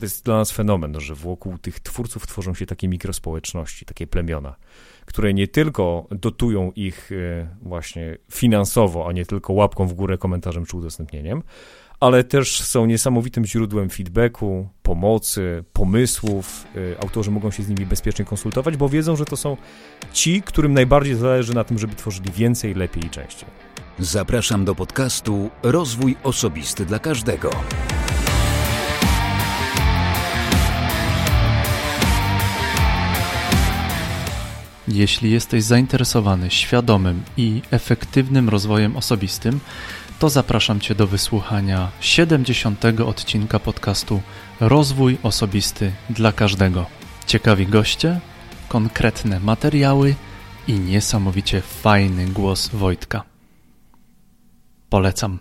To jest dla nas fenomen, że wokół tych twórców tworzą się takie mikrospołeczności, takie plemiona, które nie tylko dotują ich e, właśnie finansowo, a nie tylko łapką w górę, komentarzem czy udostępnieniem, ale też są niesamowitym źródłem feedbacku, pomocy, pomysłów. E, autorzy mogą się z nimi bezpiecznie konsultować, bo wiedzą, że to są ci, którym najbardziej zależy na tym, żeby tworzyli więcej, lepiej i częściej. Zapraszam do podcastu Rozwój Osobisty dla Każdego. Jeśli jesteś zainteresowany świadomym i efektywnym rozwojem osobistym, to zapraszam Cię do wysłuchania 70. odcinka podcastu Rozwój Osobisty dla Każdego. Ciekawi goście, konkretne materiały i niesamowicie fajny głos Wojtka. Polecam.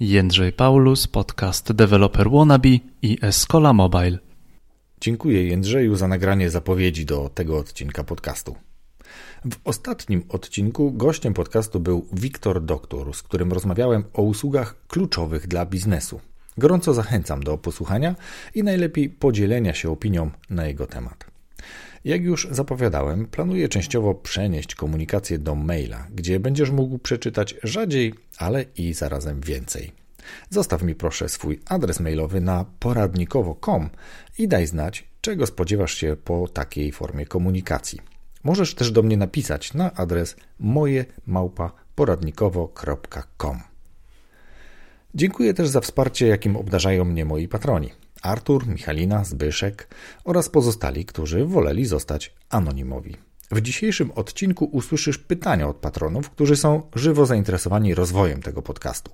Jędrzej Paulus, podcast Developer Wannabe i Escola Mobile. Dziękuję Jędrzeju za nagranie zapowiedzi do tego odcinka podcastu. W ostatnim odcinku gościem podcastu był Wiktor Doktor, z którym rozmawiałem o usługach kluczowych dla biznesu. Gorąco zachęcam do posłuchania i najlepiej podzielenia się opinią na jego temat. Jak już zapowiadałem, planuję częściowo przenieść komunikację do maila, gdzie będziesz mógł przeczytać rzadziej, ale i zarazem więcej. Zostaw mi proszę swój adres mailowy na poradnikowo.com i daj znać, czego spodziewasz się po takiej formie komunikacji. Możesz też do mnie napisać na adres mojemałpa.poradnikowo.com. Dziękuję też za wsparcie, jakim obdarzają mnie moi patroni. Artur, Michalina, Zbyszek oraz pozostali, którzy woleli zostać anonimowi. W dzisiejszym odcinku usłyszysz pytania od patronów, którzy są żywo zainteresowani rozwojem tego podcastu.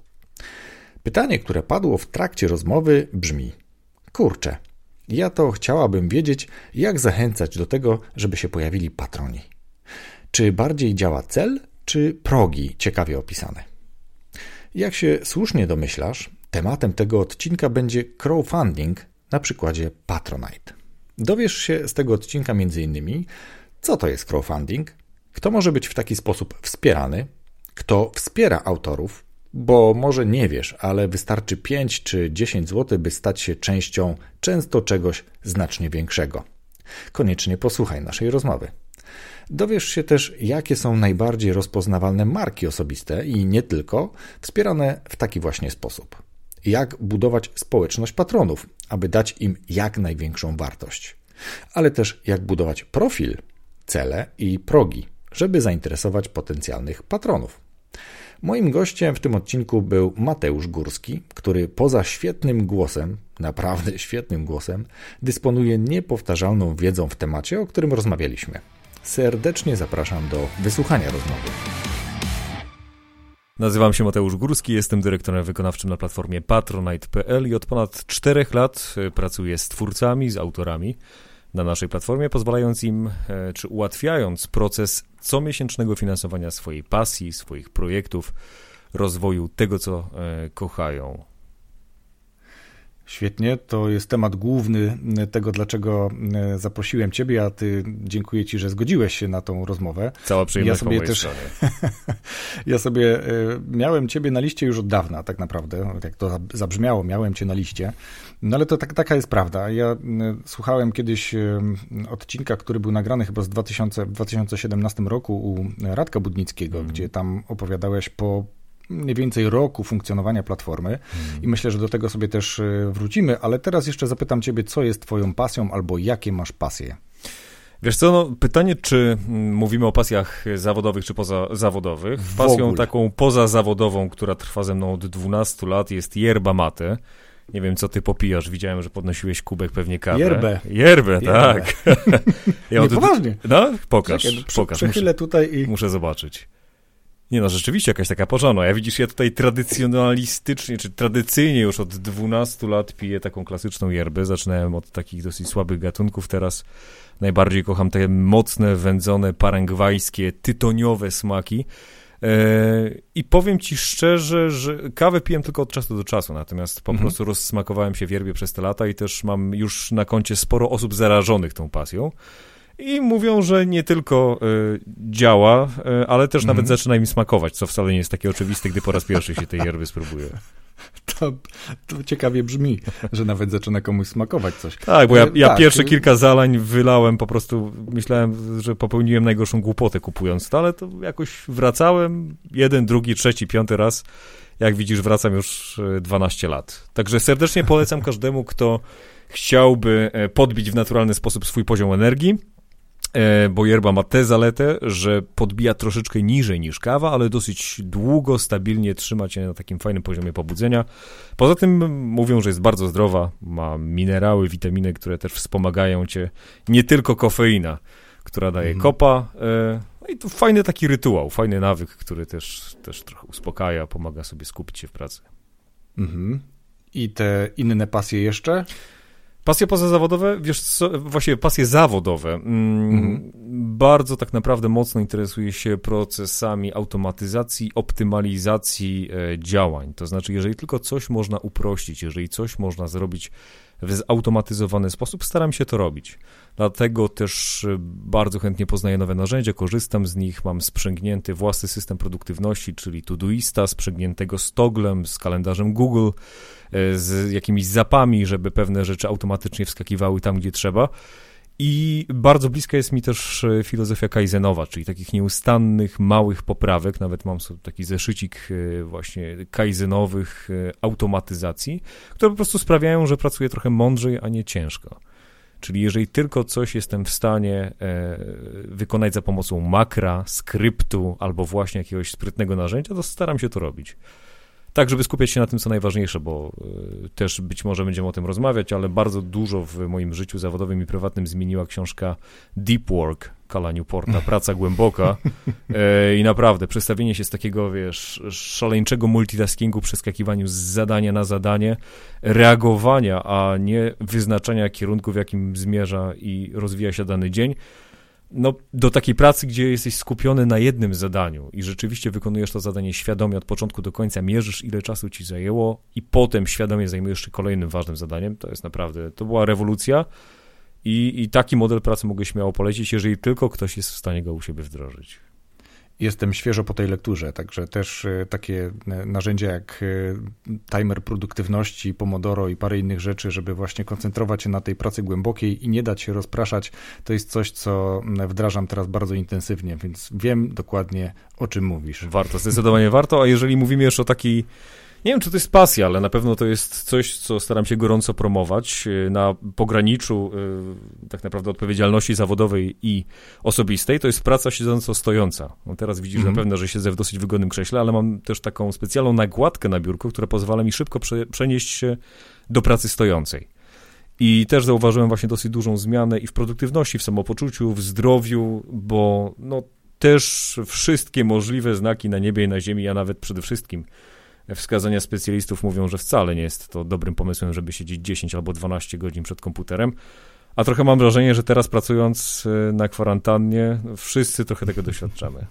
Pytanie, które padło w trakcie rozmowy brzmi: Kurczę, ja to chciałabym wiedzieć, jak zachęcać do tego, żeby się pojawili patroni. Czy bardziej działa cel, czy progi ciekawie opisane? Jak się słusznie domyślasz, tematem tego odcinka będzie crowdfunding na przykładzie Patronite. Dowiesz się z tego odcinka m.in. co to jest crowdfunding, kto może być w taki sposób wspierany, kto wspiera autorów, bo może nie wiesz, ale wystarczy 5 czy 10 zł, by stać się częścią często czegoś znacznie większego. Koniecznie posłuchaj naszej rozmowy. Dowiesz się też, jakie są najbardziej rozpoznawalne marki osobiste i nie tylko, wspierane w taki właśnie sposób. Jak budować społeczność patronów, aby dać im jak największą wartość. Ale też jak budować profil, cele i progi, żeby zainteresować potencjalnych patronów. Moim gościem w tym odcinku był Mateusz Górski, który poza świetnym głosem, naprawdę świetnym głosem, dysponuje niepowtarzalną wiedzą w temacie, o którym rozmawialiśmy. Serdecznie zapraszam do wysłuchania rozmowy. Nazywam się Mateusz Górski, jestem dyrektorem wykonawczym na platformie patronite.pl i od ponad czterech lat e, pracuję z twórcami, z autorami na naszej platformie, pozwalając im, e, czy ułatwiając proces comiesięcznego finansowania swojej pasji, swoich projektów, rozwoju tego, co e, kochają. Świetnie, to jest temat główny tego, dlaczego e, zaprosiłem Ciebie, a Ty dziękuję Ci, że zgodziłeś się na tą rozmowę. Cała przyjemność ja sobie też, Ja sobie miałem Ciebie na liście już od dawna, tak naprawdę, jak to zabrzmiało, miałem Cię na liście. No ale to tak, taka jest prawda. Ja słuchałem kiedyś odcinka, który był nagrany chyba z 2000, w 2017 roku u Radka Budnickiego, mm. gdzie tam opowiadałeś po mniej więcej roku funkcjonowania platformy mm. i myślę, że do tego sobie też e, wrócimy, ale teraz jeszcze zapytam ciebie, co jest twoją pasją albo jakie masz pasje? Wiesz co, no, pytanie, czy mm, mówimy o pasjach zawodowych czy pozazawodowych. Pasją taką pozazawodową, która trwa ze mną od 12 lat jest yerba mate. Nie wiem, co ty popijasz. Widziałem, że podnosiłeś kubek pewnie kawy. Yerbę. Yerbę, tak. ja Nie, poważnie. No, pokaż, Czekaj, pokaż. Przechylę tutaj i... Muszę zobaczyć. Nie no, rzeczywiście jakaś taka porządna. Ja widzisz, ja tutaj tradycjonalistycznie, czy tradycyjnie już od 12 lat piję taką klasyczną yerbę. Zaczynałem od takich dosyć słabych gatunków, teraz najbardziej kocham te mocne, wędzone, parangwajskie, tytoniowe smaki. E, I powiem ci szczerze, że kawę piłem tylko od czasu do czasu, natomiast po mhm. prostu rozsmakowałem się wierbie przez te lata i też mam już na koncie sporo osób zarażonych tą pasją. I mówią, że nie tylko y, działa, y, ale też nawet Mhm. zaczyna im smakować, co wcale nie jest takie oczywiste, gdy po raz pierwszy się tej yerby spróbuje. To, to ciekawie brzmi, że nawet zaczyna komuś smakować coś. Tak, bo ja, E, ja tak, pierwsze kilka zalań wylałem, po prostu myślałem, że popełniłem najgorszą głupotę kupując to, ale to jakoś wracałem jeden, drugi, trzeci, piąty raz. Jak widzisz, wracam już e, 12 lat. Także serdecznie polecam każdemu, kto chciałby podbić w naturalny sposób swój poziom energii, bo yerba ma tę zaletę, że podbija troszeczkę niżej niż kawa, ale dosyć długo, stabilnie trzyma cię na takim fajnym poziomie pobudzenia. Poza tym mówią, że jest bardzo zdrowa, ma minerały, witaminy, które też wspomagają cię, nie tylko kofeina, która daje Mhm. kopa. e, No i to fajny taki rytuał, fajny nawyk, który też, też trochę uspokaja, pomaga sobie skupić się w pracy. Mhm. I te inne pasje jeszcze? Pasje pozazawodowe, wiesz co, właśnie pasje zawodowe. Mm, Mhm. Bardzo tak naprawdę mocno interesuję się procesami automatyzacji, optymalizacji e, działań. To znaczy, jeżeli tylko coś można uprościć, jeżeli coś można zrobić w zautomatyzowany sposób, staram się to robić. Dlatego też e, bardzo chętnie poznaję nowe narzędzia, korzystam z nich, mam sprzęgnięty własny system produktywności, czyli Todoista, sprzęgniętego z Toglem, z kalendarzem Google, e, z jakimiś zapami, żeby pewne rzeczy automatycznie wskakiwały tam, gdzie trzeba. I bardzo bliska jest mi też e, filozofia kaizenowa, czyli takich nieustannych, małych poprawek. Nawet mam sobie taki zeszycik e, właśnie kaizenowych e, automatyzacji, które po prostu sprawiają, że pracuję trochę mądrzej, a nie ciężko. Czyli jeżeli tylko coś jestem w stanie wykonać za pomocą makra, skryptu albo właśnie jakiegoś sprytnego narzędzia, to staram się to robić. Tak, żeby skupiać się na tym, co najważniejsze, bo y, też być może będziemy o tym rozmawiać, ale bardzo dużo w moim życiu zawodowym i prywatnym zmieniła książka Deep Work Kala Newporta, Praca Głęboka. E, i naprawdę przestawienie się z takiego, wiesz, szaleńczego multitaskingu, przeskakiwaniu z zadania na zadanie, reagowania, a nie wyznaczania kierunku, w jakim zmierza i rozwija się dany dzień, no, do takiej pracy, gdzie jesteś skupiony na jednym zadaniu i rzeczywiście wykonujesz to zadanie świadomie od początku do końca, mierzysz ile czasu ci zajęło i potem świadomie zajmujesz się kolejnym ważnym zadaniem, to jest naprawdę, to była rewolucja i, i taki model pracy mogę śmiało polecić, jeżeli tylko ktoś jest w stanie go u siebie wdrożyć. Jestem świeżo po tej lekturze, także też e, takie e, narzędzia jak e, timer produktywności, Pomodoro i parę innych rzeczy, żeby właśnie koncentrować się na tej pracy głębokiej i nie dać się rozpraszać, to jest coś, co wdrażam teraz bardzo intensywnie, więc wiem dokładnie o czym mówisz. Warto, zdecydowanie warto, a jeżeli mówimy już o takiej nie wiem, czy to jest pasja, ale na pewno to jest coś, co staram się gorąco promować y, na pograniczu y, tak naprawdę odpowiedzialności zawodowej i osobistej. To jest praca siedząco-stojąca. No teraz widzisz na pewno, że siedzę w dosyć wygodnym krześle, ale mam też taką specjalną nagładkę na biurku, która pozwala mi szybko prze, przenieść się do pracy stojącej. I też zauważyłem właśnie dosyć dużą zmianę i w produktywności, w samopoczuciu, w zdrowiu, bo no też wszystkie możliwe znaki na niebie i na ziemi, a nawet przede wszystkim wskazania specjalistów mówią, że wcale nie jest to dobrym pomysłem, żeby siedzieć 10 albo 12 godzin przed komputerem. A trochę mam wrażenie, że teraz pracując y, na kwarantannie, wszyscy trochę tego doświadczamy.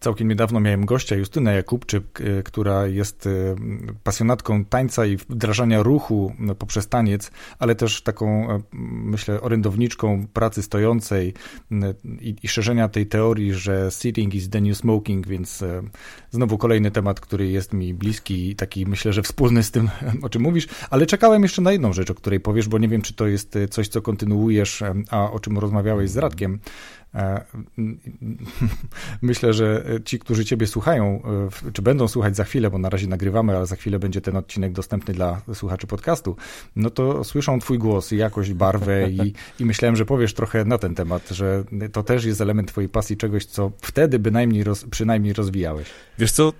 Całkiem niedawno miałem gościa, Justynę Jakubczyk, y, która jest y, pasjonatką tańca i wdrażania ruchu no, poprzez taniec, ale też taką, y, myślę, orędowniczką pracy stojącej i, i szerzenia tej teorii, że sitting is the new smoking, więc y, znowu kolejny temat, który jest mi bliski i taki, myślę, że wspólny z tym, o czym mówisz, ale czekałem jeszcze na jedną rzecz, o której powiesz, bo nie wiem, czy to jest y, coś, co kontynuujesz, a o czym rozmawiałeś z Radkiem. E, Myślę, że ci, którzy Ciebie słuchają, e, czy będą słuchać za chwilę, bo na razie nagrywamy, ale za chwilę będzie ten odcinek dostępny dla słuchaczy podcastu, no to słyszą Twój głos, jakość, barwę i, i myślałem, że powiesz trochę na ten temat, że to też jest element Twojej pasji, czegoś, co wtedy bynajmniej roz, przynajmniej rozwijałeś. Wiesz co,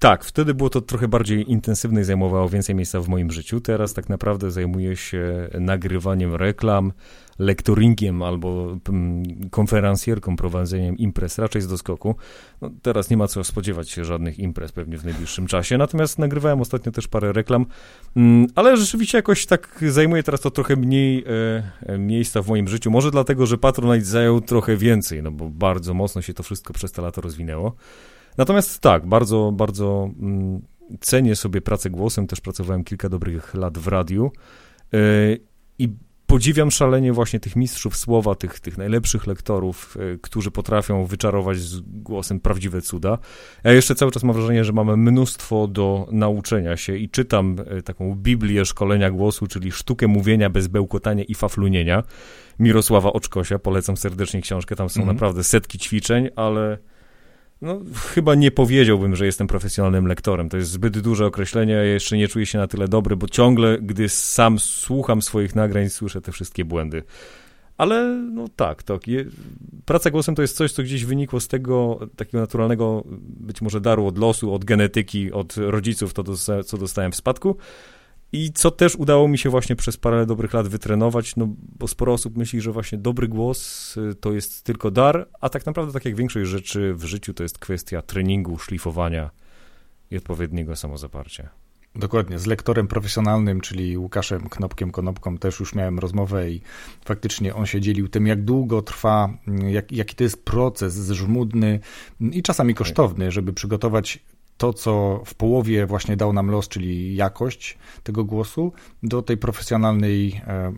tak, wtedy było to trochę bardziej intensywne i zajmowało więcej miejsca w moim życiu. Teraz tak naprawdę zajmuję się nagrywaniem reklam, lektoringiem albo mm, konferencjerką, prowadzeniem imprez, raczej z doskoku. No, teraz nie ma co spodziewać się żadnych imprez pewnie w najbliższym czasie, natomiast nagrywałem ostatnio też parę reklam, mm, ale rzeczywiście jakoś tak zajmuje teraz to trochę mniej e, e, miejsca w moim życiu. Może dlatego, że Patronite zajął trochę więcej, no bo bardzo mocno się to wszystko przez te lata rozwinęło. Natomiast tak, bardzo, bardzo mm, cenię sobie pracę głosem, też pracowałem kilka dobrych lat w radiu yy, i podziwiam szalenie właśnie tych mistrzów słowa, tych, tych najlepszych lektorów, e, którzy potrafią wyczarować z głosem prawdziwe cuda. Ja jeszcze cały czas mam wrażenie, że mamy mnóstwo do nauczenia się i czytam e, taką Biblię szkolenia głosu, czyli sztukę mówienia bez bełkotania i faflunienia Mirosława Oczkosia. Polecam serdecznie książkę, tam są mhm. naprawdę setki ćwiczeń, ale no, chyba nie powiedziałbym, że jestem profesjonalnym lektorem. To jest zbyt duże określenie. Ja jeszcze nie czuję się na tyle dobry, bo ciągle, gdy sam słucham swoich nagrań, słyszę te wszystkie błędy. Ale no tak, tak. Je, praca głosem to jest coś, co gdzieś wynikło z tego takiego naturalnego, być może daru od losu, od genetyki, od rodziców, to co dostałem w spadku. I co też udało mi się właśnie przez parę dobrych lat wytrenować, no bo sporo osób myśli, że właśnie dobry głos y, to jest tylko dar, a tak naprawdę, tak jak większość rzeczy w życiu, to jest kwestia treningu, szlifowania i odpowiedniego samozaparcia. Dokładnie, z lektorem profesjonalnym, czyli Łukaszem Knopkiem Konopką też już miałem rozmowę i faktycznie on się dzielił tym, jak długo trwa, jak, jaki to jest proces żmudny i czasami kosztowny, żeby przygotować to, co w połowie właśnie dał nam los, czyli jakość tego głosu, do tej profesjonalnej, e,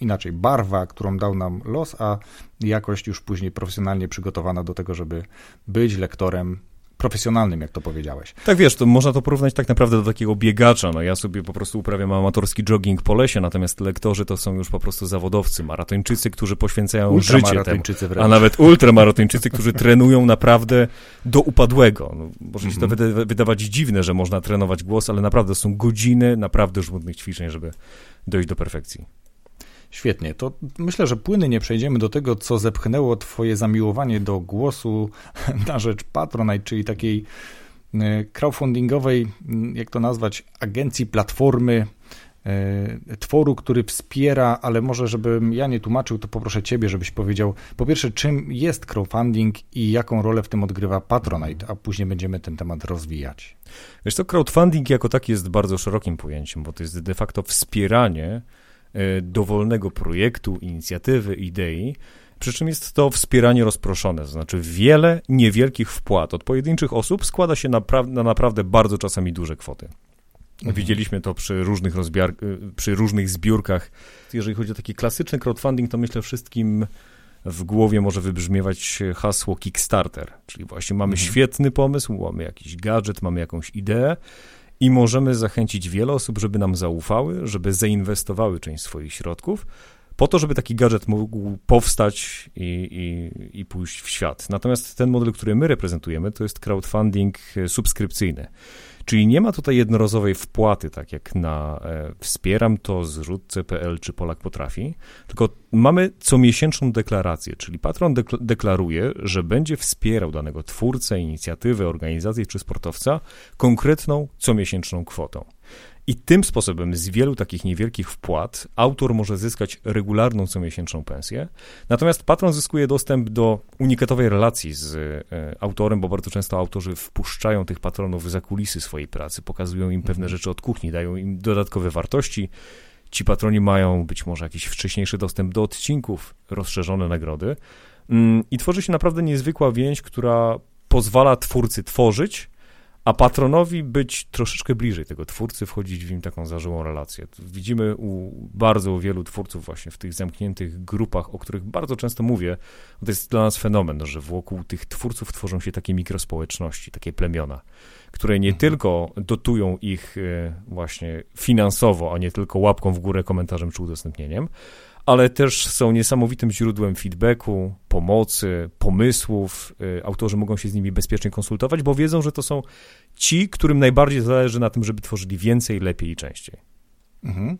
inaczej, barwa, którą dał nam los, a jakość już później profesjonalnie przygotowana do tego, żeby być lektorem profesjonalnym, jak to powiedziałeś. Tak wiesz, to można to porównać tak naprawdę do takiego biegacza. No ja sobie po prostu uprawiam amatorski jogging po lesie, natomiast lektorzy to są już po prostu zawodowcy, maratończycy, którzy poświęcają życie temu, a nawet ultramaratończycy, którzy trenują naprawdę do upadłego. No, może się to mhm. wydawać dziwne, że można trenować głos, ale naprawdę są godziny naprawdę żmudnych ćwiczeń, żeby dojść do perfekcji. Świetnie, to myślę, że płynnie przejdziemy do tego, co zepchnęło Twoje zamiłowanie do głosu na rzecz Patronite, czyli takiej e, crowdfundingowej, jak to nazwać, agencji, platformy, e, tworu, który wspiera, ale może żebym ja nie tłumaczył, to poproszę Ciebie, żebyś powiedział po pierwsze, czym jest crowdfunding i jaką rolę w tym odgrywa Patronite, a później będziemy ten temat rozwijać. Wiesz to crowdfunding jako taki jest bardzo szerokim pojęciem, bo to jest de facto wspieranie dowolnego projektu, inicjatywy, idei, przy czym jest to wspieranie rozproszone, to znaczy wiele niewielkich wpłat od pojedynczych osób składa się na, na naprawdę bardzo czasami duże kwoty. Mhm. Widzieliśmy to przy różnych, rozbiar, e, przy różnych zbiórkach. Jeżeli chodzi o taki klasyczny crowdfunding, to myślę wszystkim w głowie może wybrzmiewać hasło Kickstarter, czyli właśnie mamy mhm. świetny pomysł, mamy jakiś gadżet, mamy jakąś ideę, i możemy zachęcić wiele osób, żeby nam zaufały, żeby zainwestowały część swoich środków, po to, żeby taki gadżet mógł powstać i, i, i pójść w świat. Natomiast ten model, który my reprezentujemy, to jest crowdfunding subskrypcyjny. Czyli nie ma tutaj jednorazowej wpłaty, tak jak na e, wspieram to zrzutce.pl czy Polak potrafi, tylko mamy comiesięczną deklarację, czyli patron deklaruje, że będzie wspierał danego twórcę, inicjatywę, organizację czy sportowca konkretną comiesięczną kwotą. I tym sposobem z wielu takich niewielkich wpłat autor może zyskać regularną comiesięczną pensję, natomiast patron zyskuje dostęp do unikatowej relacji z e, autorem, bo bardzo często autorzy wpuszczają tych patronów za kulisy swojej pracy, pokazują im pewne mhm. rzeczy od kuchni, dają im dodatkowe wartości. Ci patroni mają być może jakiś wcześniejszy dostęp do odcinków, rozszerzone nagrody mm, i tworzy się naprawdę niezwykła więź, która pozwala twórcy tworzyć, a patronowi być troszeczkę bliżej tego twórcy, wchodzić w nim taką zażyłą relację. Widzimy u bardzo wielu twórców właśnie w tych zamkniętych grupach, o których bardzo często mówię, to jest dla nas fenomen, że wokół tych twórców tworzą się takie mikrospołeczności, takie plemiona, które nie mhm. tylko dotują ich e, właśnie finansowo, a nie tylko łapką w górę, komentarzem czy udostępnieniem, ale też są niesamowitym źródłem feedbacku, pomocy, pomysłów. Y, autorzy mogą się z nimi bezpiecznie konsultować, bo wiedzą, że to są ci, którym najbardziej zależy na tym, żeby tworzyli więcej, lepiej i częściej. Mhm.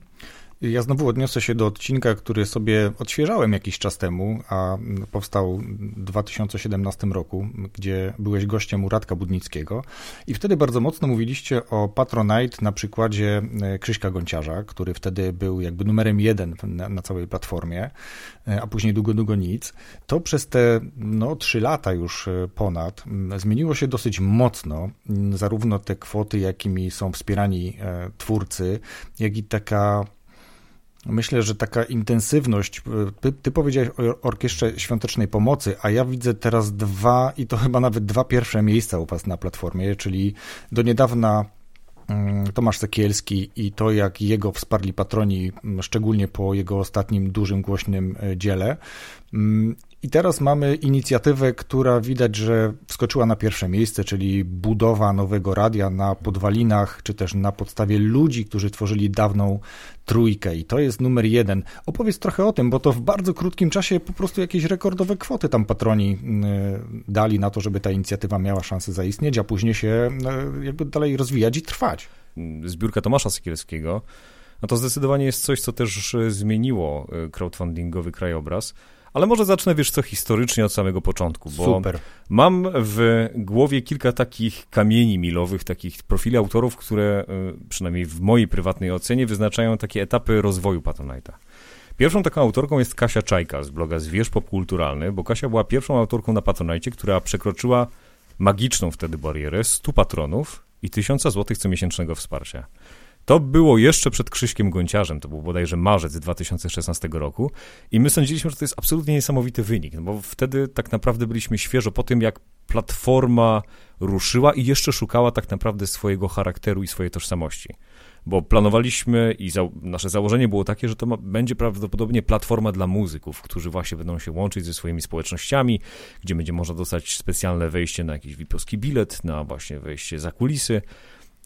Ja znowu odniosę się do odcinka, który sobie odświeżałem jakiś czas temu, a powstał w 2017 roku, gdzie byłeś gościem u Radka Budnickiego i wtedy bardzo mocno mówiliście o Patronite na przykładzie e, Krzyśka Gonciarza, który wtedy był jakby numerem jeden na, na całej platformie, e, a później długo, długo nic. To przez te no, trzy lata już e, ponad zmieniło się dosyć mocno, zarówno te kwoty, jakimi są wspierani twórcy, jak i taka Myślę, że taka intensywność, ty, ty powiedziałeś o Orkiestrze Świątecznej Pomocy, a ja widzę teraz dwa, i to chyba nawet dwa pierwsze miejsca u Was na platformie, czyli do niedawna mm, Tomasz Sekielski i to, jak jego wsparli patroni, szczególnie po jego ostatnim dużym, głośnym dziele. I teraz mamy inicjatywę, która widać, że wskoczyła na pierwsze miejsce, czyli budowa nowego radia na podwalinach, czy też na podstawie ludzi, którzy tworzyli dawną trójkę. I to jest numer jeden. Opowiedz trochę o tym, bo to w bardzo krótkim czasie po prostu jakieś rekordowe kwoty tam patroni y, dali na to, żeby ta inicjatywa miała szansę zaistnieć, a później się y, jakby dalej rozwijać i trwać. Zbiórka Tomasza Sekielskiego, no to zdecydowanie jest coś, co też zmieniło y, crowdfundingowy krajobraz. Ale może zacznę, wiesz co, historycznie od samego początku, bo Super. mam w głowie kilka takich kamieni milowych, takich profili autorów, które y, przynajmniej w mojej prywatnej ocenie wyznaczają takie etapy rozwoju Patronite'a. Pierwszą taką autorką jest Kasia Czajka z bloga Zwierz Popkulturalny, bo Kasia była pierwszą autorką na Patronite, która przekroczyła magiczną wtedy barierę 100 patronów i 1000 zł comiesięcznego wsparcia. To było jeszcze przed Krzyśkiem Gonciarzem, to był bodajże marzec 2016 roku i my sądziliśmy, że to jest absolutnie niesamowity wynik, no bo wtedy tak naprawdę byliśmy świeżo po tym, jak platforma ruszyła i jeszcze szukała tak naprawdę swojego charakteru i swojej tożsamości. Bo planowaliśmy i za, nasze założenie było takie, że to ma, będzie prawdopodobnie platforma dla muzyków, którzy właśnie będą się łączyć ze swoimi społecznościami, gdzie będzie można dostać specjalne wejście na jakiś vip bilet, na właśnie wejście za kulisy.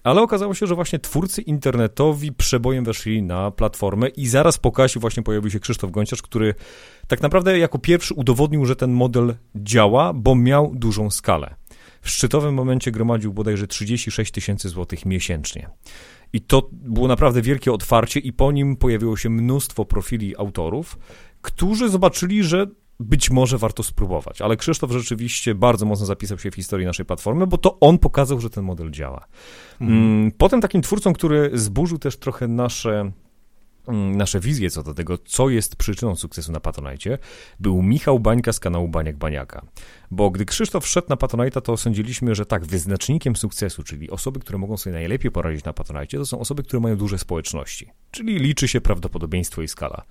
Ale okazało się, że właśnie twórcy internetowi przebojem weszli na platformę i zaraz po Kasi właśnie pojawił się Krzysztof Gonciarz, który tak naprawdę jako pierwszy udowodnił, że ten model działa, bo miał dużą skalę. W szczytowym momencie gromadził bodajże 36 tysięcy złotych miesięcznie. I to było naprawdę wielkie otwarcie i po nim pojawiło się mnóstwo profili autorów, którzy zobaczyli, że być może warto spróbować, ale Krzysztof rzeczywiście bardzo mocno zapisał się w historii naszej platformy, bo to on pokazał, że ten model działa. Mhm. Mm, potem takim twórcą, który zburzył też trochę nasze mm, nasze wizje co do tego, co jest przyczyną sukcesu na Patronite, był Michał Bańka z kanału Baniak Baniaka. Bo gdy Krzysztof wszedł na Patronite, to sądziliśmy, że tak, wyznacznikiem sukcesu, czyli osoby, które mogą sobie najlepiej poradzić na Patronite, to są osoby, które mają duże społeczności, czyli liczy się prawdopodobieństwo i skala.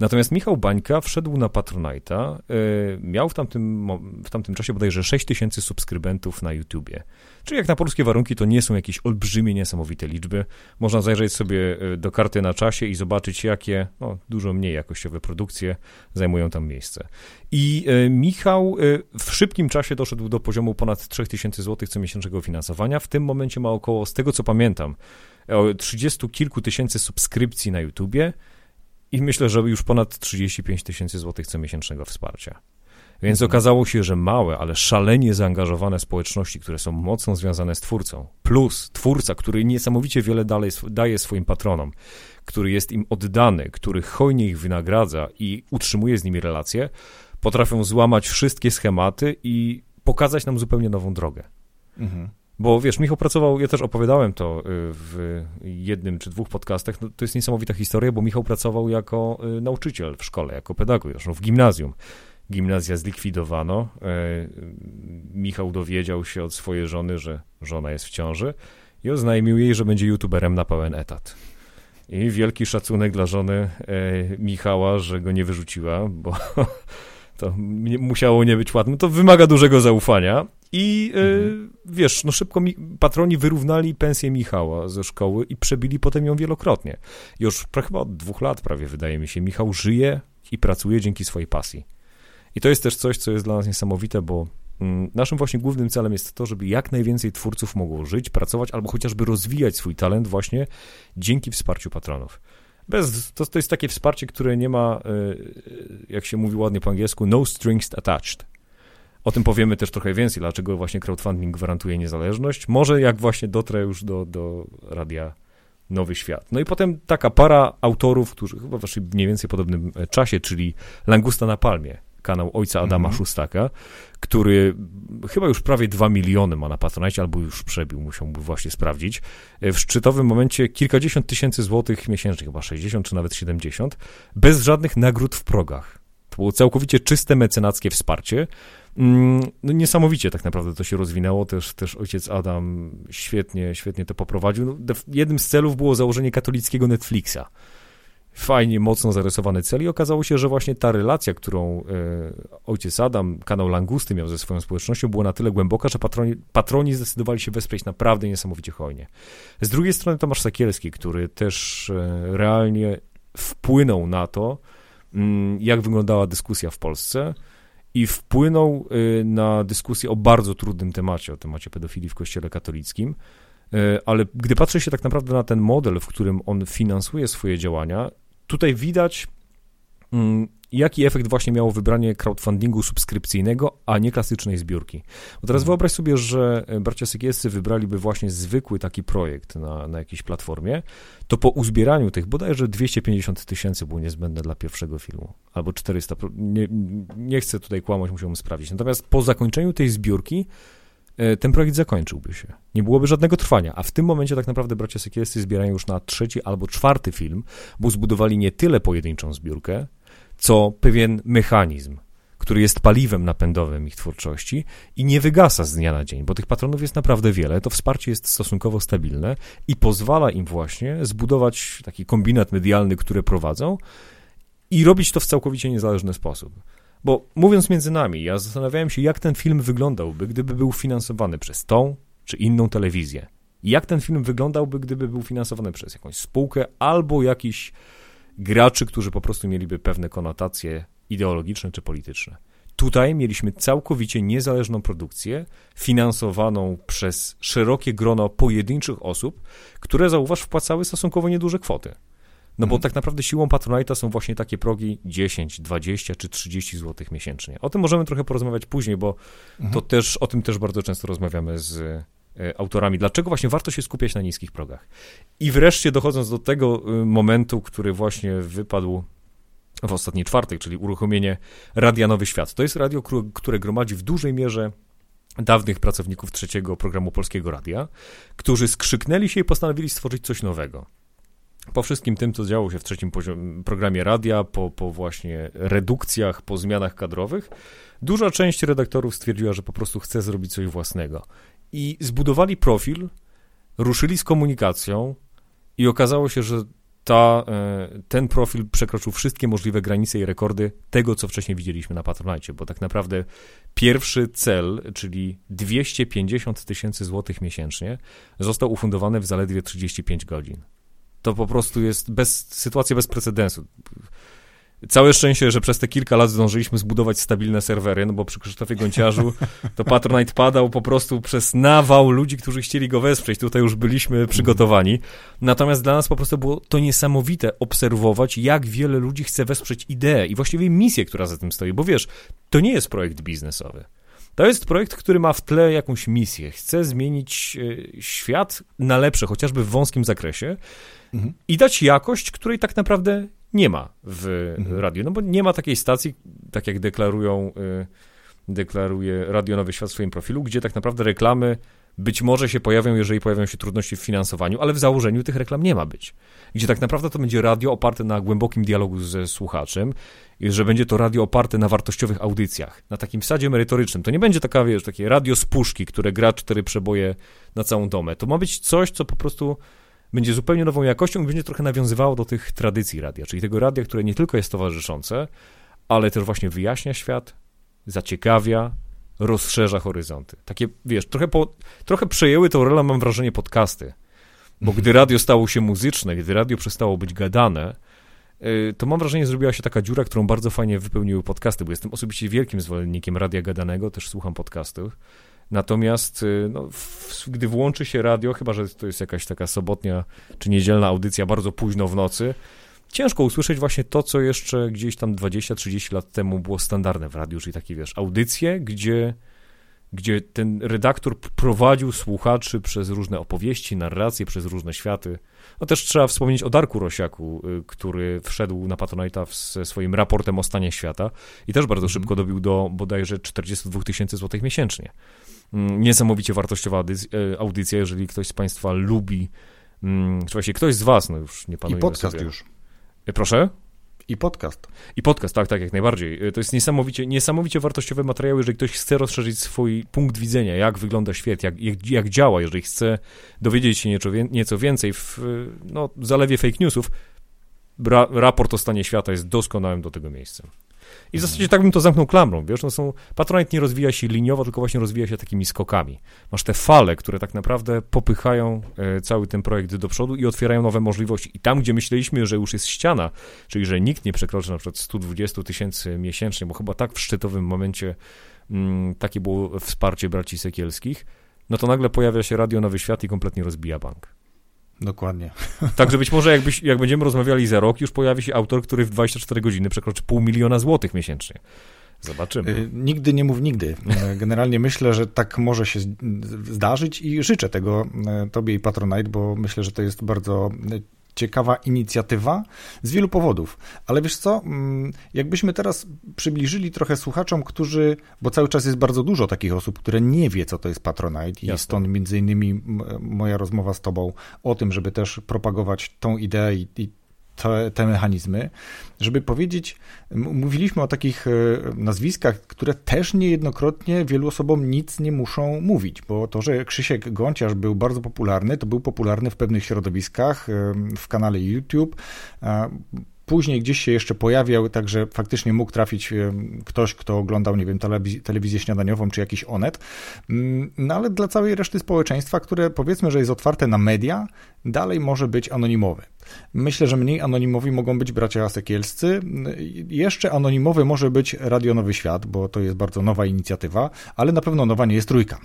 Natomiast Michał Bańka wszedł na Patronite'a, yy, miał w tamtym, w tamtym czasie bodajże 6 tysięcy subskrybentów na YouTubie. Czyli jak na polskie warunki to nie są jakieś olbrzymie, niesamowite liczby. Można zajrzeć sobie y, do karty na czasie i zobaczyć, jakie no, dużo mniej jakościowe produkcje zajmują tam miejsce. I y, Michał y, w szybkim czasie doszedł do poziomu ponad 3000 zł co miesięcznego finansowania. W tym momencie ma około, z tego co pamiętam, o 30 kilku tysięcy subskrypcji na YouTubie i myślę, że już ponad 35 tysięcy złotych co miesięcznego wsparcia. Więc mhm. okazało się, że małe, ale szalenie zaangażowane społeczności, które są mocno związane z twórcą, plus twórca, który niesamowicie wiele dalej, daje swoim patronom, który jest im oddany, który hojnie ich wynagradza i utrzymuje z nimi relacje, potrafią złamać wszystkie schematy i pokazać nam zupełnie nową drogę. Mhm. Bo wiesz, Michał pracował, ja też opowiadałem to y, w jednym czy dwóch podcastach, no, to jest niesamowita historia, bo Michał pracował jako y, nauczyciel w szkole, jako pedagog, już w gimnazjum. Gimnazja zlikwidowano. Y, Michał dowiedział się od swojej żony, że żona jest w ciąży i oznajmił jej, że będzie youtuberem na pełen etat. I wielki szacunek dla żony Michała, że go nie wyrzuciła, bo to musiało nie być ładne. To wymaga dużego zaufania i e, mhm. wiesz, no szybko mi, patroni wyrównali pensję Michała ze szkoły i przebili potem ją wielokrotnie. Już chyba od dwóch lat prawie, wydaje mi się, Michał żyje i pracuje dzięki swojej pasji. I to jest też coś, co jest dla nas niesamowite, bo mm, naszym właśnie głównym celem jest to, żeby jak najwięcej twórców mogło żyć, pracować albo chociażby rozwijać swój talent właśnie dzięki wsparciu patronów. Bez, to, to jest takie wsparcie, które nie ma, e, jak się mówi ładnie po angielsku, no strings attached. O tym powiemy też trochę więcej, dlaczego właśnie crowdfunding gwarantuje niezależność. Może jak właśnie dotrę już do, do radia Nowy Świat. No i potem taka para autorów, którzy chyba w mniej więcej podobnym e, czasie, czyli Langusta na Palmie, kanał ojca Adama -hmm. Szustaka, który chyba już prawie 2 miliony ma na Patronite, albo już przebił, musiałby właśnie sprawdzić. E, w szczytowym momencie kilkadziesiąt tysięcy złotych miesięcznie, chyba 60 czy nawet 70, bez żadnych nagród w progach. To było całkowicie czyste mecenackie wsparcie. Mm, no niesamowicie tak naprawdę to się rozwinęło, też, też ojciec Adam świetnie, świetnie to poprowadził. No, jednym z celów było założenie katolickiego Netflixa. Fajnie, mocno zarysowany cel i okazało się, że właśnie ta relacja, którą e, ojciec Adam, kanał Langusty miał ze swoją społecznością, była na tyle głęboka, że patroni, patroni zdecydowali się wesprzeć naprawdę niesamowicie hojnie. Z drugiej strony Tomasz Sakielski, który też e, realnie wpłynął na to, mm, jak wyglądała dyskusja w Polsce i wpłynął e, na dyskusję o bardzo trudnym temacie, o temacie pedofilii w kościele katolickim, e, ale gdy patrzy się tak naprawdę na ten model, w którym on finansuje swoje działania, tutaj widać, mm, jaki efekt właśnie miało wybranie crowdfundingu subskrypcyjnego, a nie klasycznej zbiórki. Bo teraz mhm. wyobraź sobie, że e, bracia Sekielscy wybraliby właśnie zwykły taki projekt na, na jakiejś platformie, to po uzbieraniu tych bodajże 250 tysięcy było niezbędne dla pierwszego filmu, albo 400, nie, nie chcę tutaj kłamać, musiałbym sprawdzić. Natomiast po zakończeniu tej zbiórki ten projekt zakończyłby się. Nie byłoby żadnego trwania, a w tym momencie tak naprawdę bracia Sekielscy zbierają już na trzeci albo czwarty film, bo zbudowali nie tyle pojedynczą zbiórkę, co pewien mechanizm, który jest paliwem napędowym ich twórczości i nie wygasa z dnia na dzień, bo tych patronów jest naprawdę wiele, to wsparcie jest stosunkowo stabilne i pozwala im właśnie zbudować taki kombinat medialny, który prowadzą i robić to w całkowicie niezależny sposób. Bo mówiąc między nami, ja zastanawiałem się, jak ten film wyglądałby, gdyby był finansowany przez tą czy inną telewizję. Jak ten film wyglądałby, gdyby był finansowany przez jakąś spółkę albo jakiś graczy, którzy po prostu mieliby pewne konotacje ideologiczne czy polityczne. Tutaj mieliśmy całkowicie niezależną produkcję, finansowaną przez szerokie grono pojedynczych osób, które, zauważ, wpłacały stosunkowo nieduże kwoty. No bo mhm. tak naprawdę siłą Patronite'a są właśnie takie progi 10, 20 czy 30 zł miesięcznie. O tym możemy trochę porozmawiać później, bo mhm. to też, o tym też bardzo często rozmawiamy z e, autorami. Dlaczego właśnie warto się skupiać na niskich progach? I wreszcie dochodząc do tego e, momentu, który właśnie wypadł w ostatni czwartek, czyli uruchomienie Radia Nowy Świat. To jest radio, które gromadzi w dużej mierze dawnych pracowników trzeciego programu Polskiego Radia, którzy skrzyknęli się i postanowili stworzyć coś nowego po wszystkim tym, co działo się w trzecim programie radia, po, po właśnie redukcjach, po zmianach kadrowych, duża część redaktorów stwierdziła, że po prostu chce zrobić coś własnego. I zbudowali profil, ruszyli z komunikacją i okazało się, że ta, e, ten profil przekroczył wszystkie możliwe granice i rekordy tego, co wcześniej widzieliśmy na Patronite, bo tak naprawdę pierwszy cel, czyli 250 tysięcy złotych miesięcznie, został ufundowany w zaledwie 35 godzin. To po prostu jest bez, sytuacja bez precedensu. Całe szczęście, że przez te kilka lat zdążyliśmy zbudować stabilne serwery, no bo przy Krzysztofie Gonciarzu to Patronite padał po prostu przez nawał ludzi, którzy chcieli go wesprzeć. Tutaj już byliśmy przygotowani. Natomiast dla nas po prostu było to niesamowite obserwować, jak wiele ludzi chce wesprzeć ideę i właściwie misję, która za tym stoi. Bo wiesz, to nie jest projekt biznesowy. To jest projekt, który ma w tle jakąś misję. Chce zmienić e, świat na lepsze, chociażby w wąskim zakresie mhm. i dać jakość, której tak naprawdę nie ma w mhm. radiu. No bo nie ma takiej stacji, tak jak deklarują, e, deklaruje Radio Nowy Świat w swoim profilu, gdzie tak naprawdę reklamy być może się pojawią, jeżeli pojawią się trudności w finansowaniu, ale w założeniu tych reklam nie ma być. Gdzie tak naprawdę to będzie radio oparte na głębokim dialogu ze słuchaczem, że będzie to radio oparte na wartościowych audycjach, na takim wsadzie merytorycznym. To nie będzie taka, wiesz, takie radio z puszki, które gra cztery przeboje na całą domę. To ma być coś, co po prostu będzie zupełnie nową jakością i będzie trochę nawiązywało do tych tradycji radia, czyli tego radia, które nie tylko jest towarzyszące, ale też właśnie wyjaśnia świat, zaciekawia, rozszerza horyzonty. Takie, wiesz, trochę, po, trochę przejęły tą rolę, mam wrażenie, podcasty. Bo gdy radio stało się muzyczne, gdy radio przestało być gadane, y, to mam wrażenie, zrobiła się taka dziura, którą bardzo fajnie wypełniły podcasty, bo jestem osobiście wielkim zwolennikiem radia gadanego, też słucham podcastów. Natomiast y, no, w, gdy włączy się radio, chyba że to jest jakaś taka sobotnia czy niedzielna audycja bardzo późno w nocy, ciężko usłyszeć właśnie to, co jeszcze gdzieś tam 20-30 lat temu było standardne w radiu, czyli takie, wiesz, audycje, gdzie, gdzie ten redaktor prowadził słuchaczy przez różne opowieści, narracje, przez różne światy. No też trzeba wspomnieć o Darku Rosiaku, y, który wszedł na Patronite'a ze swoim raportem o stanie świata i też bardzo mhm. szybko dobił do bodajże 42 tysięcy złotych miesięcznie. Mm, niesamowicie wartościowa y, audycja, jeżeli ktoś z Państwa lubi, mm, czy właściwie ktoś z Was, no już nie panuje I podcast sobie. już. E, proszę? I podcast. I podcast, tak, tak, jak najbardziej. E, to jest niesamowicie, niesamowicie wartościowy materiał, jeżeli ktoś chce rozszerzyć swój punkt widzenia, jak wygląda świat, jak, jak, jak działa, jeżeli chce dowiedzieć się nieco, nieco więcej w no, zalewie fake newsów. ra raport o stanie świata jest doskonałym do tego miejscem. I w zasadzie tak bym to zamknął klamrą, wiesz, no są, Patronite nie rozwija się liniowo, tylko właśnie rozwija się takimi skokami. Masz te fale, które tak naprawdę popychają e, cały ten projekt do przodu i otwierają nowe możliwości. I tam, gdzie myśleliśmy, że już jest ściana, czyli że nikt nie przekroczy na przykład 120 tysięcy miesięcznie, bo chyba tak w szczytowym momencie mm, takie było wsparcie braci Sekielskich, no to nagle pojawia się Radio Nowy Świat i kompletnie rozbija bank. Dokładnie. Także być może jakbyś, jak będziemy rozmawiali za rok, już pojawi się autor, który w 24 godziny przekroczy pół miliona złotych miesięcznie. Zobaczymy. Y, nigdy nie mów nigdy. Generalnie myślę, że tak może się zdarzyć i życzę tego y, tobie i Patronite, bo myślę, że to jest bardzo ciekawa inicjatywa z wielu powodów. Ale wiesz co, mm, jakbyśmy teraz przybliżyli trochę słuchaczom, którzy, bo cały czas jest bardzo dużo takich osób, które nie wie, co to jest Patronite Jasne. i stąd między innymi moja rozmowa z tobą o tym, żeby też propagować tą ideę i, i te, te, mechanizmy, żeby powiedzieć, mówiliśmy o takich e, nazwiskach, które też niejednokrotnie wielu osobom nic nie muszą mówić, bo to, że Krzysiek Gąciarz był bardzo popularny, to był popularny w pewnych środowiskach, w kanale YouTube, Później gdzieś się jeszcze pojawiał, także faktycznie mógł trafić ktoś, kto oglądał, nie wiem, telewizję, śniadaniową czy jakiś onet. Mm, no ale dla całej reszty społeczeństwa, które powiedzmy, że jest otwarte na media, dalej może być anonimowy. Myślę, że mniej anonimowi mogą być bracia Sekielscy. Jeszcze anonimowy może być Radio Nowy Świat, bo to jest bardzo nowa inicjatywa, ale na pewno nowa nie jest trójka.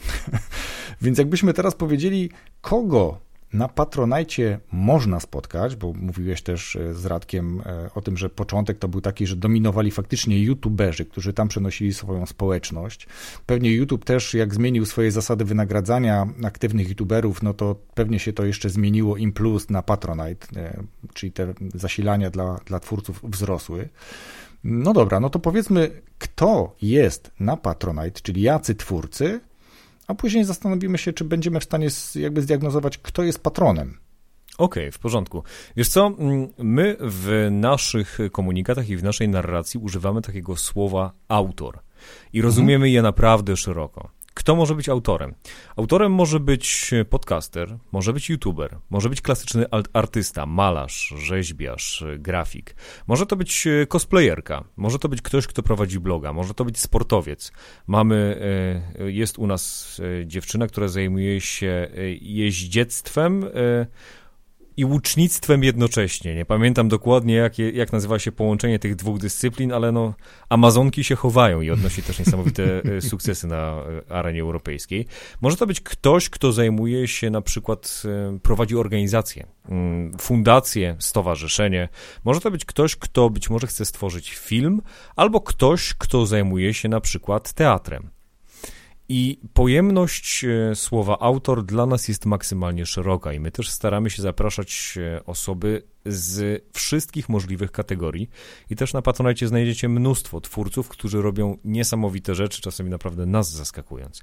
Więc jakbyśmy teraz powiedzieli, kogo na Patronajcie można spotkać, bo mówiłeś też e, z Radkiem e, o tym, że początek to był taki, że dominowali faktycznie youtuberzy, którzy tam przenosili swoją społeczność. Pewnie YouTube też, jak zmienił swoje zasady wynagradzania aktywnych youtuberów, no to pewnie się to jeszcze zmieniło im plus na Patronite, e, czyli te zasilania dla, dla twórców wzrosły. No dobra, no to powiedzmy, kto jest na Patronite, czyli jacy twórcy, a później zastanowimy się, czy będziemy w stanie jakby zdiagnozować, kto jest patronem. Okej, okay, w porządku. Wiesz co, mm, my w naszych komunikatach i w naszej narracji używamy takiego słowa autor i rozumiemy mhm. je naprawdę szeroko. Kto może być autorem? Autorem może być podcaster, może być youtuber, może być klasyczny artysta, malarz, rzeźbiarz, grafik. Może to być e, cosplayerka, może to być ktoś, kto prowadzi bloga, może to być sportowiec. Mamy, e, jest u nas e, dziewczyna, która zajmuje się jeździectwem i łucznictwem jednocześnie. Nie pamiętam dokładnie, jak, jak nazywa się połączenie tych dwóch dyscyplin, ale no, Amazonki się chowają i odnosi też niesamowite e, sukcesy na e, arenie europejskiej. Może to być ktoś, kto zajmuje się na przykład, e, prowadzi organizację, mm, fundację, stowarzyszenie. Może to być ktoś, kto być może chce stworzyć film, albo ktoś, kto zajmuje się na przykład teatrem. I pojemność e, słowa autor dla nas jest maksymalnie szeroka i my też staramy się zapraszać e, osoby z wszystkich możliwych kategorii. I też na Patronite znajdziecie mnóstwo twórców, którzy robią niesamowite rzeczy, czasami naprawdę nas zaskakując.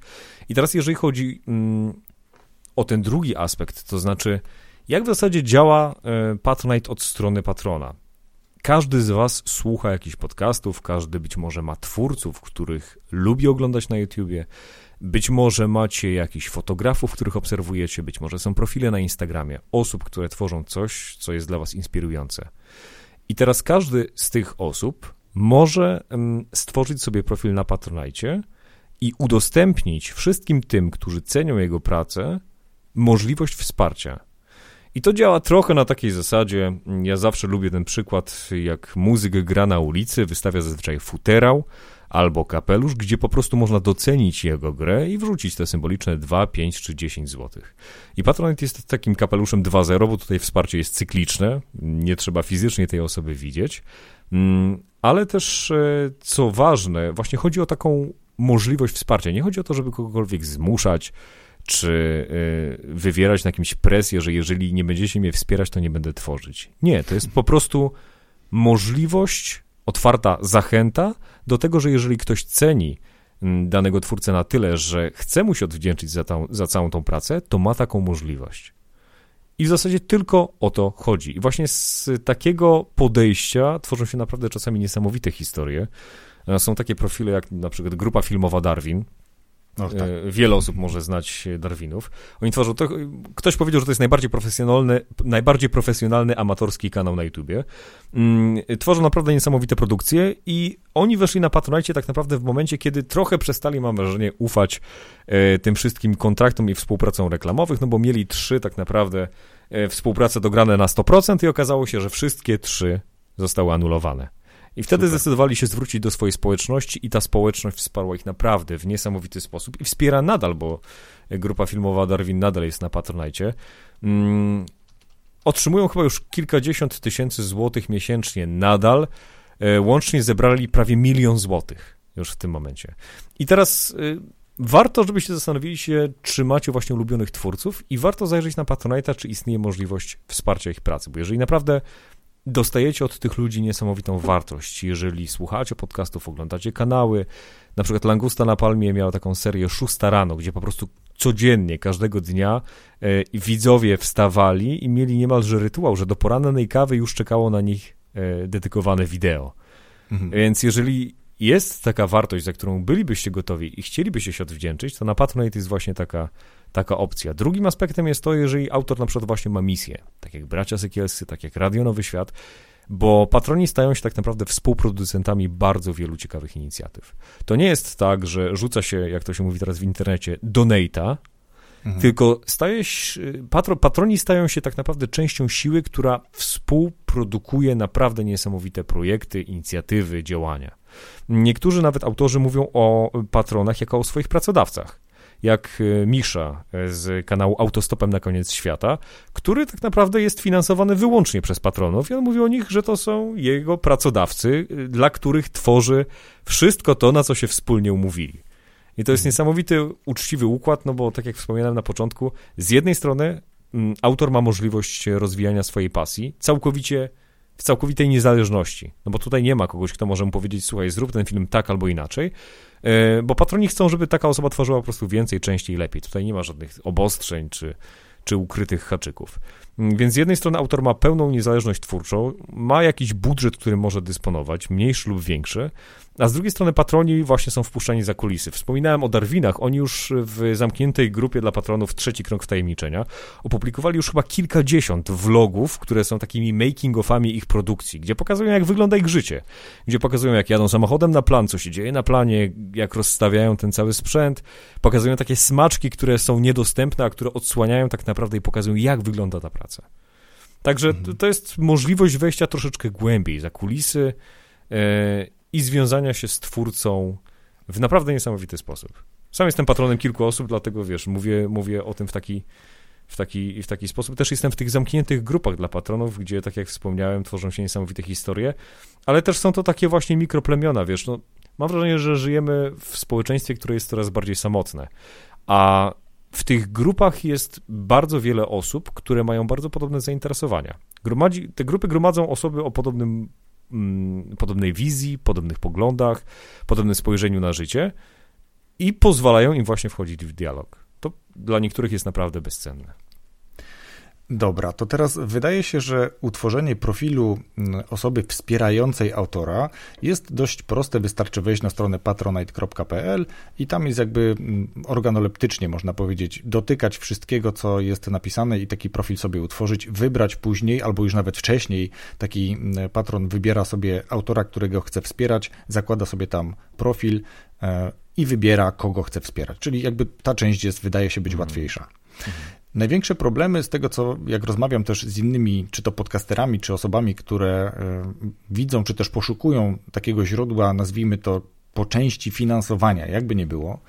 I teraz jeżeli chodzi mm, o ten drugi aspekt, to znaczy jak w zasadzie działa e, Patronite od strony patrona. Każdy z Was słucha jakichś podcastów, każdy być może ma twórców, których lubi oglądać na YouTubie. Być może macie jakichś fotografów, których obserwujecie, być może są profile na Instagramie osób, które tworzą coś, co jest dla Was inspirujące. I teraz każdy z tych osób może stworzyć sobie profil na Patronite i udostępnić wszystkim tym, którzy cenią jego pracę, możliwość wsparcia. I to działa trochę na takiej zasadzie. Ja zawsze lubię ten przykład, jak muzyk gra na ulicy, wystawia zazwyczaj futerał albo kapelusz, gdzie po prostu można docenić jego grę i wrzucić te symboliczne 2, 5 czy 10 zł. I Patronite jest takim kapeluszem 2.0, bo tutaj wsparcie jest cykliczne, nie trzeba fizycznie tej osoby widzieć, mm, ale też, e, co ważne, właśnie chodzi o taką możliwość wsparcia. Nie chodzi o to, żeby kogokolwiek zmuszać, czy y, wywierać na kimś presję, że jeżeli nie będziecie mnie wspierać, to nie będę tworzyć. Nie, to jest po prostu możliwość, otwarta zachęta do tego, że jeżeli ktoś ceni mm, danego twórcę na tyle, że chce mu się odwdzięczyć za, za całą tą pracę, to ma taką możliwość. I w zasadzie tylko o to chodzi. I właśnie z takiego podejścia tworzą się naprawdę czasami niesamowite historie. Są takie profile jak na przykład grupa filmowa Darwin, no, tak. E, wiele osób może znać Darwinów. Oni tworzą to, ktoś powiedział, że to jest najbardziej profesjonalny, najbardziej profesjonalny amatorski kanał na YouTubie. Mm, tworzą naprawdę niesamowite produkcje i oni weszli na Patronite tak naprawdę w momencie, kiedy trochę przestali, mam wrażenie, ufać e, tym wszystkim kontraktom i współpracom reklamowych, no bo mieli trzy tak naprawdę e, współprace dograne na 100% i okazało się, że wszystkie trzy zostały anulowane. I wtedy Super. zdecydowali się zwrócić do swojej społeczności i ta społeczność wsparła ich naprawdę w niesamowity sposób i wspiera nadal, bo grupa filmowa Darwin nadal jest na Patronite. Mm, otrzymują chyba już kilkadziesiąt tysięcy złotych miesięcznie nadal. E, łącznie zebrali prawie milion złotych już w tym momencie. I teraz y, warto, żebyście zastanowili się, czy macie właśnie ulubionych twórców i warto zajrzeć na Patronite, czy istnieje możliwość wsparcia ich pracy, bo jeżeli naprawdę dostajecie od tych ludzi niesamowitą wartość. Jeżeli słuchacie podcastów, oglądacie kanały, na przykład Langusta na Palmie miała taką serię Szósta rano, gdzie po prostu codziennie, każdego dnia e, widzowie wstawali i mieli niemalże rytuał, że do porannej kawy już czekało na nich e, dedykowane wideo. Mhm. Więc jeżeli jest taka wartość, za którą bylibyście gotowi i chcielibyście się odwdzięczyć, to na Patronite jest właśnie taka taka opcja. Drugim aspektem jest to, jeżeli autor na przykład właśnie ma misję, tak jak Bracia Sekielscy, tak jak Radio Nowy Świat, bo patroni stają się tak naprawdę współproducentami bardzo wielu ciekawych inicjatyw. To nie jest tak, że rzuca się, jak to się mówi teraz w internecie, donata, mhm. tylko staje się, patro, patroni stają się tak naprawdę częścią siły, która współprodukuje naprawdę niesamowite projekty, inicjatywy, działania. Niektórzy nawet autorzy mówią o patronach jako o swoich pracodawcach jak e, Misza e, z kanału Autostopem na koniec świata, który tak naprawdę jest finansowany wyłącznie przez patronów i on mówi o nich, że to są jego pracodawcy, e, dla których tworzy wszystko to, na co się wspólnie umówili. I to jest mhm. niesamowity, uczciwy układ, no bo tak jak wspomniałem na początku, z jednej strony mm, autor ma możliwość rozwijania swojej pasji, całkowicie w całkowitej niezależności. No bo tutaj nie ma kogoś, kto może mu powiedzieć, słuchaj, zrób ten film tak albo inaczej, e, bo patroni chcą, żeby taka osoba tworzyła po prostu więcej, częściej, lepiej. Tutaj nie ma żadnych obostrzeń czy, czy ukrytych haczyków. Więc z jednej strony autor ma pełną niezależność twórczą, ma jakiś budżet, którym może dysponować, mniejszy lub większy, a z drugiej strony patroni właśnie są wpuszczani za kulisy. Wspominałem o Darwinach, oni już w zamkniętej grupie dla patronów Trzeci Krąg Wtajemniczenia opublikowali już chyba kilkadziesiąt vlogów, które są takimi making-offami ich produkcji, gdzie pokazują jak wygląda ich życie, gdzie pokazują jak jadą samochodem na plan, co się dzieje na planie, jak rozstawiają ten cały sprzęt, pokazują takie smaczki, które są niedostępne, a które odsłaniają tak naprawdę i pokazują jak wygląda ta praca. Także mhm. to jest możliwość wejścia troszeczkę głębiej za kulisy, yy, i związania się z twórcą w naprawdę niesamowity sposób. Sam jestem patronem kilku osób, dlatego wiesz, mówię, mówię o tym w taki, w, taki, w taki sposób. Też jestem w tych zamkniętych grupach dla patronów, gdzie, tak jak wspomniałem, tworzą się niesamowite historie, ale też są to takie właśnie mikroplemiona, wiesz, no, mam wrażenie, że żyjemy w społeczeństwie, które jest coraz bardziej samotne, a w tych grupach jest bardzo wiele osób, które mają bardzo podobne zainteresowania. Gromadzi, te grupy gromadzą osoby o podobnym Mm, podobnej wizji, podobnych poglądach, podobnym spojrzeniu na życie i pozwalają im właśnie wchodzić w dialog. To dla niektórych jest naprawdę bezcenne. Dobra, to teraz wydaje się, że utworzenie profilu mm, osoby wspierającej autora jest dość proste. Wystarczy wejść na stronę patronite.pl i tam jest jakby mm, organoleptycznie, można powiedzieć, dotykać wszystkiego, co jest napisane i taki profil sobie utworzyć, wybrać później albo już nawet wcześniej. Taki mm, patron wybiera sobie autora, którego chce wspierać, zakłada sobie tam profil e, i wybiera, kogo chce wspierać. Czyli jakby ta część jest, wydaje się być mhm. łatwiejsza. Mhm. Największe problemy z tego, co jak rozmawiam też z innymi, czy to podcasterami, czy osobami, które e, widzą, czy też poszukują takiego źródła, nazwijmy to po części finansowania, jakby nie było,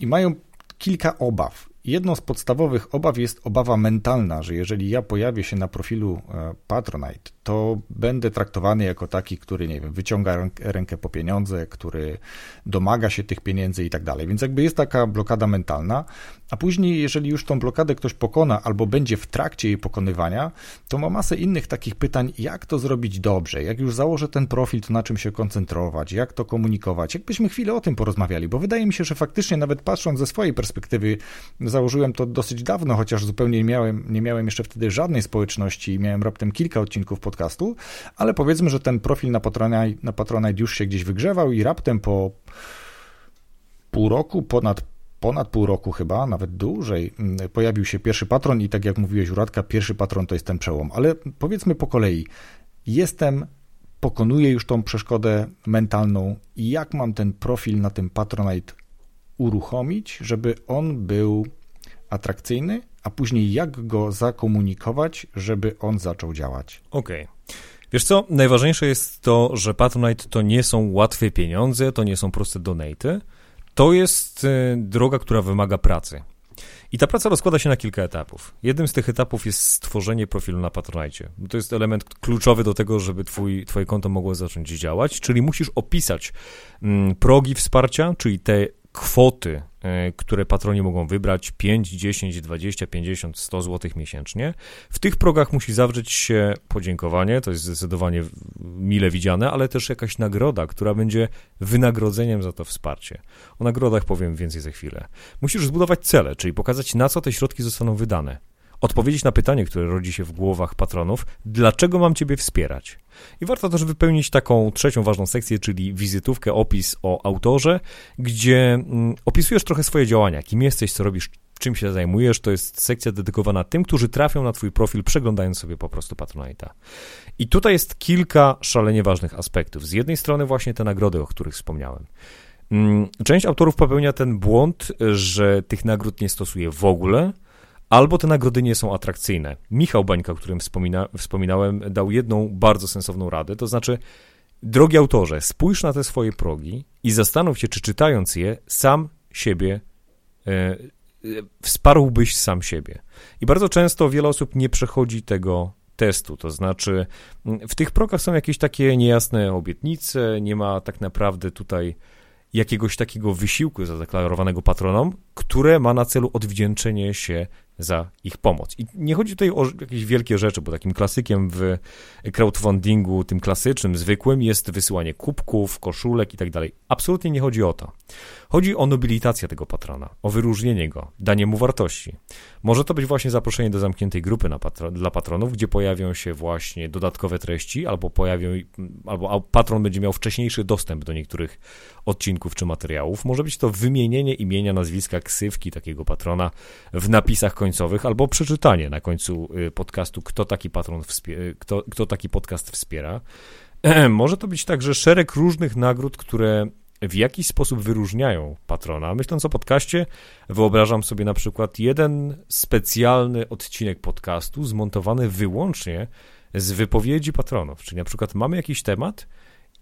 i mają kilka obaw. Jedną z podstawowych obaw jest obawa mentalna, że jeżeli ja pojawię się na profilu e, Patronite, to będę traktowany jako taki, który, nie wiem, wyciąga rękę po pieniądze, który domaga się tych pieniędzy i tak dalej. Więc jakby jest taka blokada mentalna, a później, jeżeli już tą blokadę ktoś pokona albo będzie w trakcie jej pokonywania, to ma masę innych takich pytań, jak to zrobić dobrze, jak już założę ten profil, to na czym się koncentrować, jak to komunikować. Jakbyśmy chwilę o tym porozmawiali, bo wydaje mi się, że faktycznie nawet patrząc ze swojej perspektywy, założyłem to dosyć dawno, chociaż zupełnie nie miałem, nie miałem jeszcze wtedy żadnej społeczności i miałem raptem kilka odcinków podcastu, ale powiedzmy, że ten profil na Patronite, na Patronite już się gdzieś wygrzewał i raptem po pół roku, ponad ponad pół roku chyba, nawet dłużej, mm, pojawił się pierwszy patron i tak jak mówiłeś, Uradka, pierwszy patron to jest ten przełom. Ale powiedzmy po kolei, jestem, pokonuję już tą przeszkodę mentalną i jak mam ten profil na tym Patronite uruchomić, żeby on był atrakcyjny, a później jak go zakomunikować, żeby on zaczął działać. Okej. Okay. Wiesz co, najważniejsze jest to, że Patronite to nie są łatwe pieniądze, to nie są proste donaty. To jest y, droga, która wymaga pracy. I ta praca rozkłada się na kilka etapów. Jednym z tych etapów jest stworzenie profilu na Patronite. To jest element kluczowy do tego, żeby twój, twoje konto mogło zacząć działać, czyli musisz opisać mm, progi wsparcia, czyli te kwoty, e, które patroni mogą wybrać 5, 10, 20, 50, 100 zł miesięcznie. W tych progach musi zawrzeć się podziękowanie, to jest zdecydowanie mile widziane, ale też jakaś nagroda, która będzie wynagrodzeniem za to wsparcie. O nagrodach powiem więcej za chwilę. Musisz zbudować cele, czyli pokazać na co te środki zostaną wydane odpowiedzieć na pytanie, które rodzi się w głowach patronów, dlaczego mam Ciebie wspierać? I warto też wypełnić taką trzecią ważną sekcję, czyli wizytówkę, opis o autorze, gdzie mm, opisujesz trochę swoje działania, kim jesteś, co robisz, czym się zajmujesz. To jest sekcja dedykowana tym, którzy trafią na Twój profil, przeglądając sobie po prostu Patronite'a. I tutaj jest kilka szalenie ważnych aspektów. Z jednej strony właśnie te nagrody, o których wspomniałem. Mm, część autorów popełnia ten błąd, że tych nagród nie stosuje w ogóle, albo te nagrody nie są atrakcyjne. Michał Bańka, o którym wspomina, wspominałem, dał jedną bardzo sensowną radę, to znaczy, drogi autorze, spójrz na te swoje progi i zastanów się, czy czytając je, sam siebie e, e, wsparłbyś sam siebie. I bardzo często wiele osób nie przechodzi tego testu, to znaczy w tych progach są jakieś takie niejasne obietnice, nie ma tak naprawdę tutaj jakiegoś takiego wysiłku zadeklarowanego patronom, które ma na celu odwdzięczenie się za ich pomoc. I nie chodzi tutaj o jakieś wielkie rzeczy, bo takim klasykiem w crowdfundingu, tym klasycznym, zwykłym, jest wysyłanie kubków, koszulek i tak dalej. Absolutnie nie chodzi o to. Chodzi o nobilitację tego patrona, o wyróżnienie go, danie mu wartości. Może to być właśnie zaproszenie do zamkniętej grupy patro dla patronów, gdzie pojawią się właśnie dodatkowe treści, albo pojawią, albo patron będzie miał wcześniejszy dostęp do niektórych odcinków czy materiałów. Może być to wymienienie imienia, nazwiska, ksywki takiego patrona w napisach końcowych, albo przeczytanie na końcu y, podcastu, kto taki patron, kto, kto taki podcast wspiera. Może to być także szereg różnych nagród, które w jakiś sposób wyróżniają patrona. Myśląc o podcaście, wyobrażam sobie na przykład jeden specjalny odcinek podcastu zmontowany wyłącznie z wypowiedzi patronów. Czyli na przykład mamy jakiś temat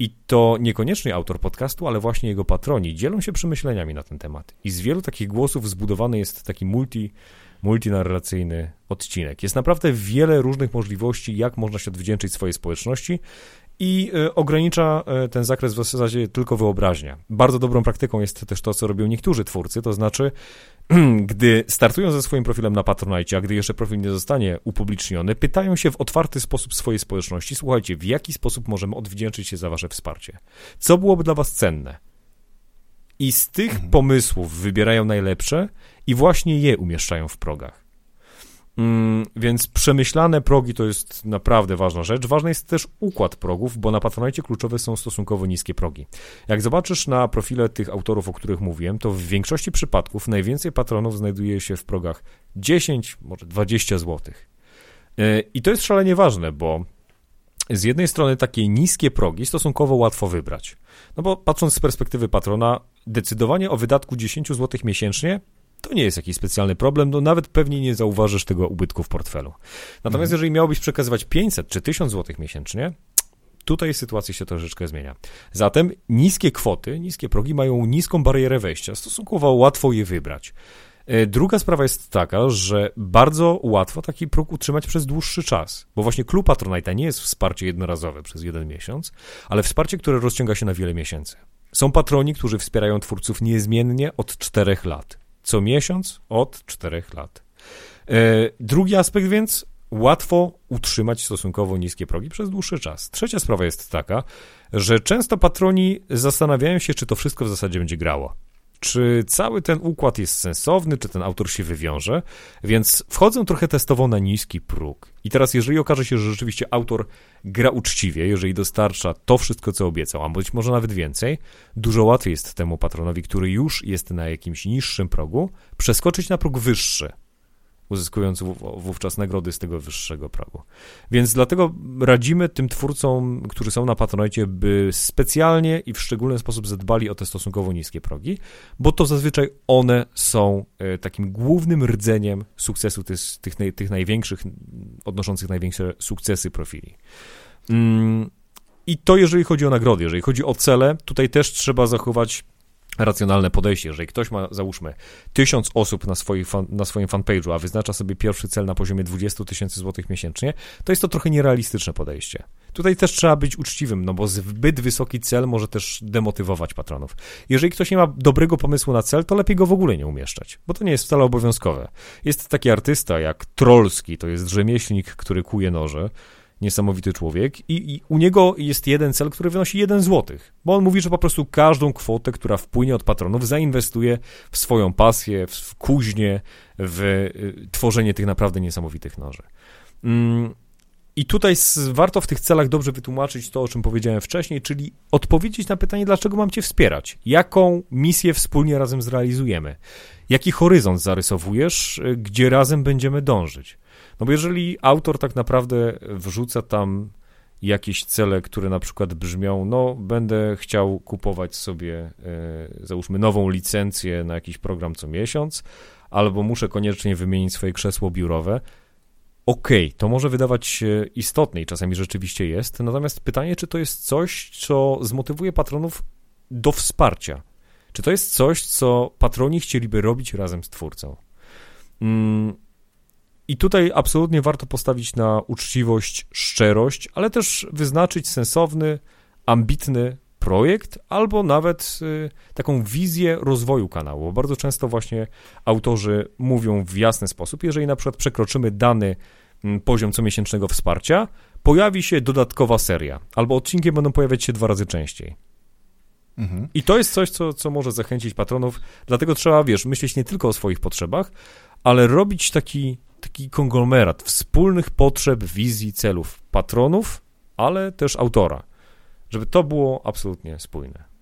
i to niekoniecznie autor podcastu, ale właśnie jego patroni dzielą się przemyśleniami na ten temat. I z wielu takich głosów zbudowany jest taki multi, multinarracyjny odcinek. Jest naprawdę wiele różnych możliwości, jak można się odwdzięczyć swojej społeczności i e, ogranicza e, ten zakres w zasadzie tylko wyobraźnia. Bardzo dobrą praktyką jest też to, co robią niektórzy twórcy, to znaczy, gdy startują ze swoim profilem na Patronite, a gdy jeszcze profil nie zostanie upubliczniony, pytają się w otwarty sposób swojej społeczności, słuchajcie, w jaki sposób możemy odwdzięczyć się za wasze wsparcie? Co byłoby dla was cenne? I z tych mhm. pomysłów wybierają najlepsze i właśnie je umieszczają w progach. Mm, więc przemyślane progi to jest naprawdę ważna rzecz. Ważny jest też układ progów, bo na Patronite kluczowe są stosunkowo niskie progi. Jak zobaczysz na profile tych autorów, o których mówiłem, to w większości przypadków najwięcej patronów znajduje się w progach 10, może 20 zł. E, I to jest szalenie ważne, bo z jednej strony takie niskie progi stosunkowo łatwo wybrać. No bo patrząc z perspektywy patrona, decydowanie o wydatku 10 zł miesięcznie to nie jest jakiś specjalny problem, no nawet pewnie nie zauważysz tego ubytku w portfelu. Natomiast mhm. jeżeli miałbyś przekazywać 500 czy 1000 zł miesięcznie, tutaj sytuacja się troszeczkę zmienia. Zatem niskie kwoty, niskie progi mają niską barierę wejścia, stosunkowo łatwo je wybrać. E, druga sprawa jest taka, że bardzo łatwo taki próg utrzymać przez dłuższy czas, bo właśnie klub Patronite nie jest wsparcie jednorazowe przez jeden miesiąc, ale wsparcie, które rozciąga się na wiele miesięcy. Są patroni, którzy wspierają twórców niezmiennie od czterech lat co miesiąc od czterech lat. E, drugi aspekt więc, łatwo utrzymać stosunkowo niskie progi przez dłuższy czas. Trzecia sprawa jest taka, że często patroni zastanawiają się, czy to wszystko w zasadzie będzie grało. Czy cały ten układ jest sensowny, czy ten autor się wywiąże, więc wchodzę trochę testowo na niski próg. I teraz, jeżeli okaże się, że rzeczywiście autor gra uczciwie, jeżeli dostarcza to wszystko, co obiecał, a być może nawet więcej, dużo łatwiej jest temu patronowi, który już jest na jakimś niższym progu, przeskoczyć na próg wyższy uzyskując wówczas nagrody z tego wyższego progu. Więc dlatego radzimy tym twórcom, którzy są na Patronite, by specjalnie i w szczególny sposób zadbali o te stosunkowo niskie progi, bo to zazwyczaj one są e, takim głównym rdzeniem sukcesu tych, tych, tych największych, odnoszących największe sukcesy profili. Mm, I to jeżeli chodzi o nagrody, jeżeli chodzi o cele, tutaj też trzeba zachować racjonalne podejście. Jeżeli ktoś ma, załóżmy, tysiąc osób na, swoich fan, na swoim fanpage'u, a wyznacza sobie pierwszy cel na poziomie 20 tysięcy złotych miesięcznie, to jest to trochę nierealistyczne podejście. Tutaj też trzeba być uczciwym, no bo zbyt wysoki cel może też demotywować patronów. Jeżeli ktoś nie ma dobrego pomysłu na cel, to lepiej go w ogóle nie umieszczać, bo to nie jest wcale obowiązkowe. Jest taki artysta jak Trollski, to jest rzemieślnik, który kuje noże, niesamowity człowiek i, i, u niego jest jeden cel, który wynosi jeden złotych, bo on mówi, że po prostu każdą kwotę, która wpłynie od patronów, zainwestuje w swoją pasję, w kuźnię, w y, tworzenie tych naprawdę niesamowitych noży. Mm, I tutaj warto w tych celach dobrze wytłumaczyć to, o czym powiedziałem wcześniej, czyli odpowiedzieć na pytanie, dlaczego mam Cię wspierać? Jaką misję wspólnie razem zrealizujemy? Jaki horyzont zarysowujesz, y, gdzie razem będziemy dążyć? No bo jeżeli autor tak naprawdę wrzuca tam jakieś cele, które na przykład brzmią, no będę chciał kupować sobie, e, załóżmy, nową licencję na jakiś program co miesiąc, albo muszę koniecznie wymienić swoje krzesło biurowe, okej, okay, to może wydawać się istotne i czasami rzeczywiście jest, natomiast pytanie, czy to jest coś, co zmotywuje patronów do wsparcia? Czy to jest coś, co patroni chcieliby robić razem z twórcą? Mm, i tutaj absolutnie warto postawić na uczciwość, szczerość, ale też wyznaczyć sensowny, ambitny projekt, albo nawet y, taką wizję rozwoju kanału. Bo bardzo często właśnie autorzy mówią w jasny sposób, jeżeli na przykład przekroczymy dany mm, poziom comiesięcznego wsparcia, pojawi się dodatkowa seria, albo odcinki będą pojawiać się dwa razy częściej. Mhm. I to jest coś, co, co może zachęcić patronów, dlatego trzeba, wiesz, myśleć nie tylko o swoich potrzebach, ale robić taki konglomerat wspólnych potrzeb, wizji, celów patronów, ale też autora, żeby to było absolutnie spójne.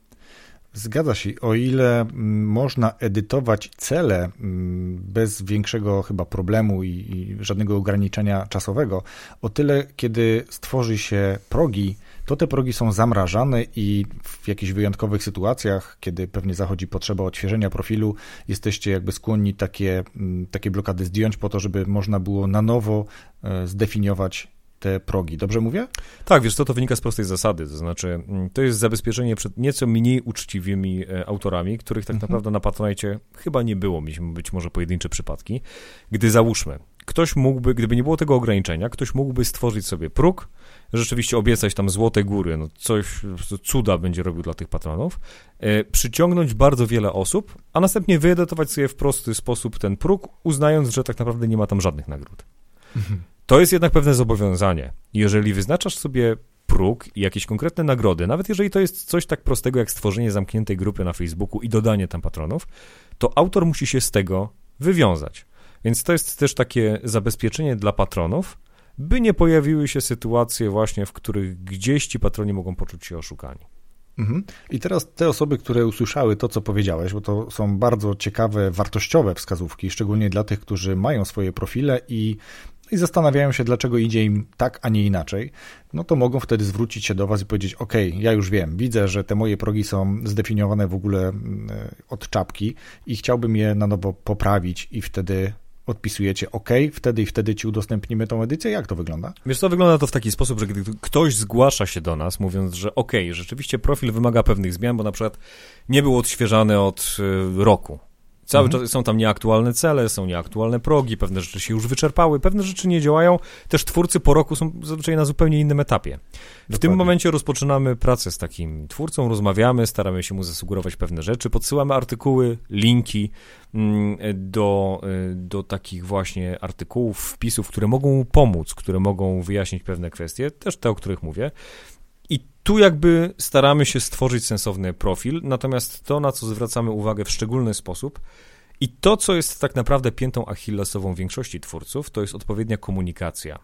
Zgadza się. O ile mm, można edytować cele mm, bez większego chyba problemu i, i, żadnego ograniczenia czasowego, o tyle kiedy stworzy się progi, to te progi są zamrażane i w jakichś wyjątkowych sytuacjach, kiedy pewnie zachodzi potrzeba odświeżenia profilu, jesteście jakby skłonni takie, mm, takie blokady zdjąć po to, żeby można było na nowo e, zdefiniować te progi. Dobrze mówię? Tak, wiesz co, to wynika z prostej zasady, to znaczy mm, to jest zabezpieczenie przed nieco mniej uczciwymi e, autorami, których tak mhm. naprawdę na Patronite chyba nie było, mieliśmy być może pojedyncze przypadki, gdy załóżmy, ktoś mógłby, gdyby nie było tego ograniczenia, ktoś mógłby stworzyć sobie próg, rzeczywiście obiecać tam złote góry, no coś, cuda będzie robił dla tych patronów, e, przyciągnąć bardzo wiele osób, a następnie wyedytować sobie w prosty sposób ten próg, uznając, że tak naprawdę nie ma tam żadnych nagród. Mhm. To jest jednak pewne zobowiązanie. Jeżeli wyznaczasz sobie próg i jakieś konkretne nagrody, nawet jeżeli to jest coś tak prostego jak stworzenie zamkniętej grupy na Facebooku i dodanie tam patronów, to autor musi się z tego wywiązać. Więc to jest też takie zabezpieczenie dla patronów, by nie pojawiły się sytuacje właśnie, w których gdzieś ci patroni mogą poczuć się oszukani. Mhm. I teraz te osoby, które usłyszały to, co powiedziałeś, bo to są bardzo ciekawe, wartościowe wskazówki, szczególnie dla tych, którzy mają swoje profile i i zastanawiają się, dlaczego idzie im tak, a nie inaczej, no to mogą wtedy zwrócić się do Was i powiedzieć: OK, ja już wiem, widzę, że te moje progi są zdefiniowane w ogóle mm, od czapki i chciałbym je na nowo poprawić, i wtedy odpisujecie OK, wtedy i wtedy ci udostępnimy tą edycję. Jak to wygląda? Wiesz, wygląda to w taki sposób, że gdy ktoś zgłasza się do nas, mówiąc, że OK, rzeczywiście profil wymaga pewnych zmian, bo na przykład nie był odświeżany od y, roku Cały mhm. czas są tam nieaktualne cele, są nieaktualne progi, pewne rzeczy się już wyczerpały, pewne rzeczy nie działają. Też twórcy po roku są zazwyczaj na zupełnie innym etapie. W Dokładnie. tym momencie rozpoczynamy pracę z takim twórcą, rozmawiamy, staramy się mu zasugerować pewne rzeczy, podsyłamy artykuły, linki mm, do, y, do takich właśnie artykułów, wpisów, które mogą mu pomóc, które mogą wyjaśnić pewne kwestie, też te, o których mówię. I tu jakby staramy się stworzyć sensowny profil, natomiast to, na co zwracamy uwagę w szczególny sposób, i to, co jest tak naprawdę piętą achillesową większości twórców, to jest odpowiednia komunikacja.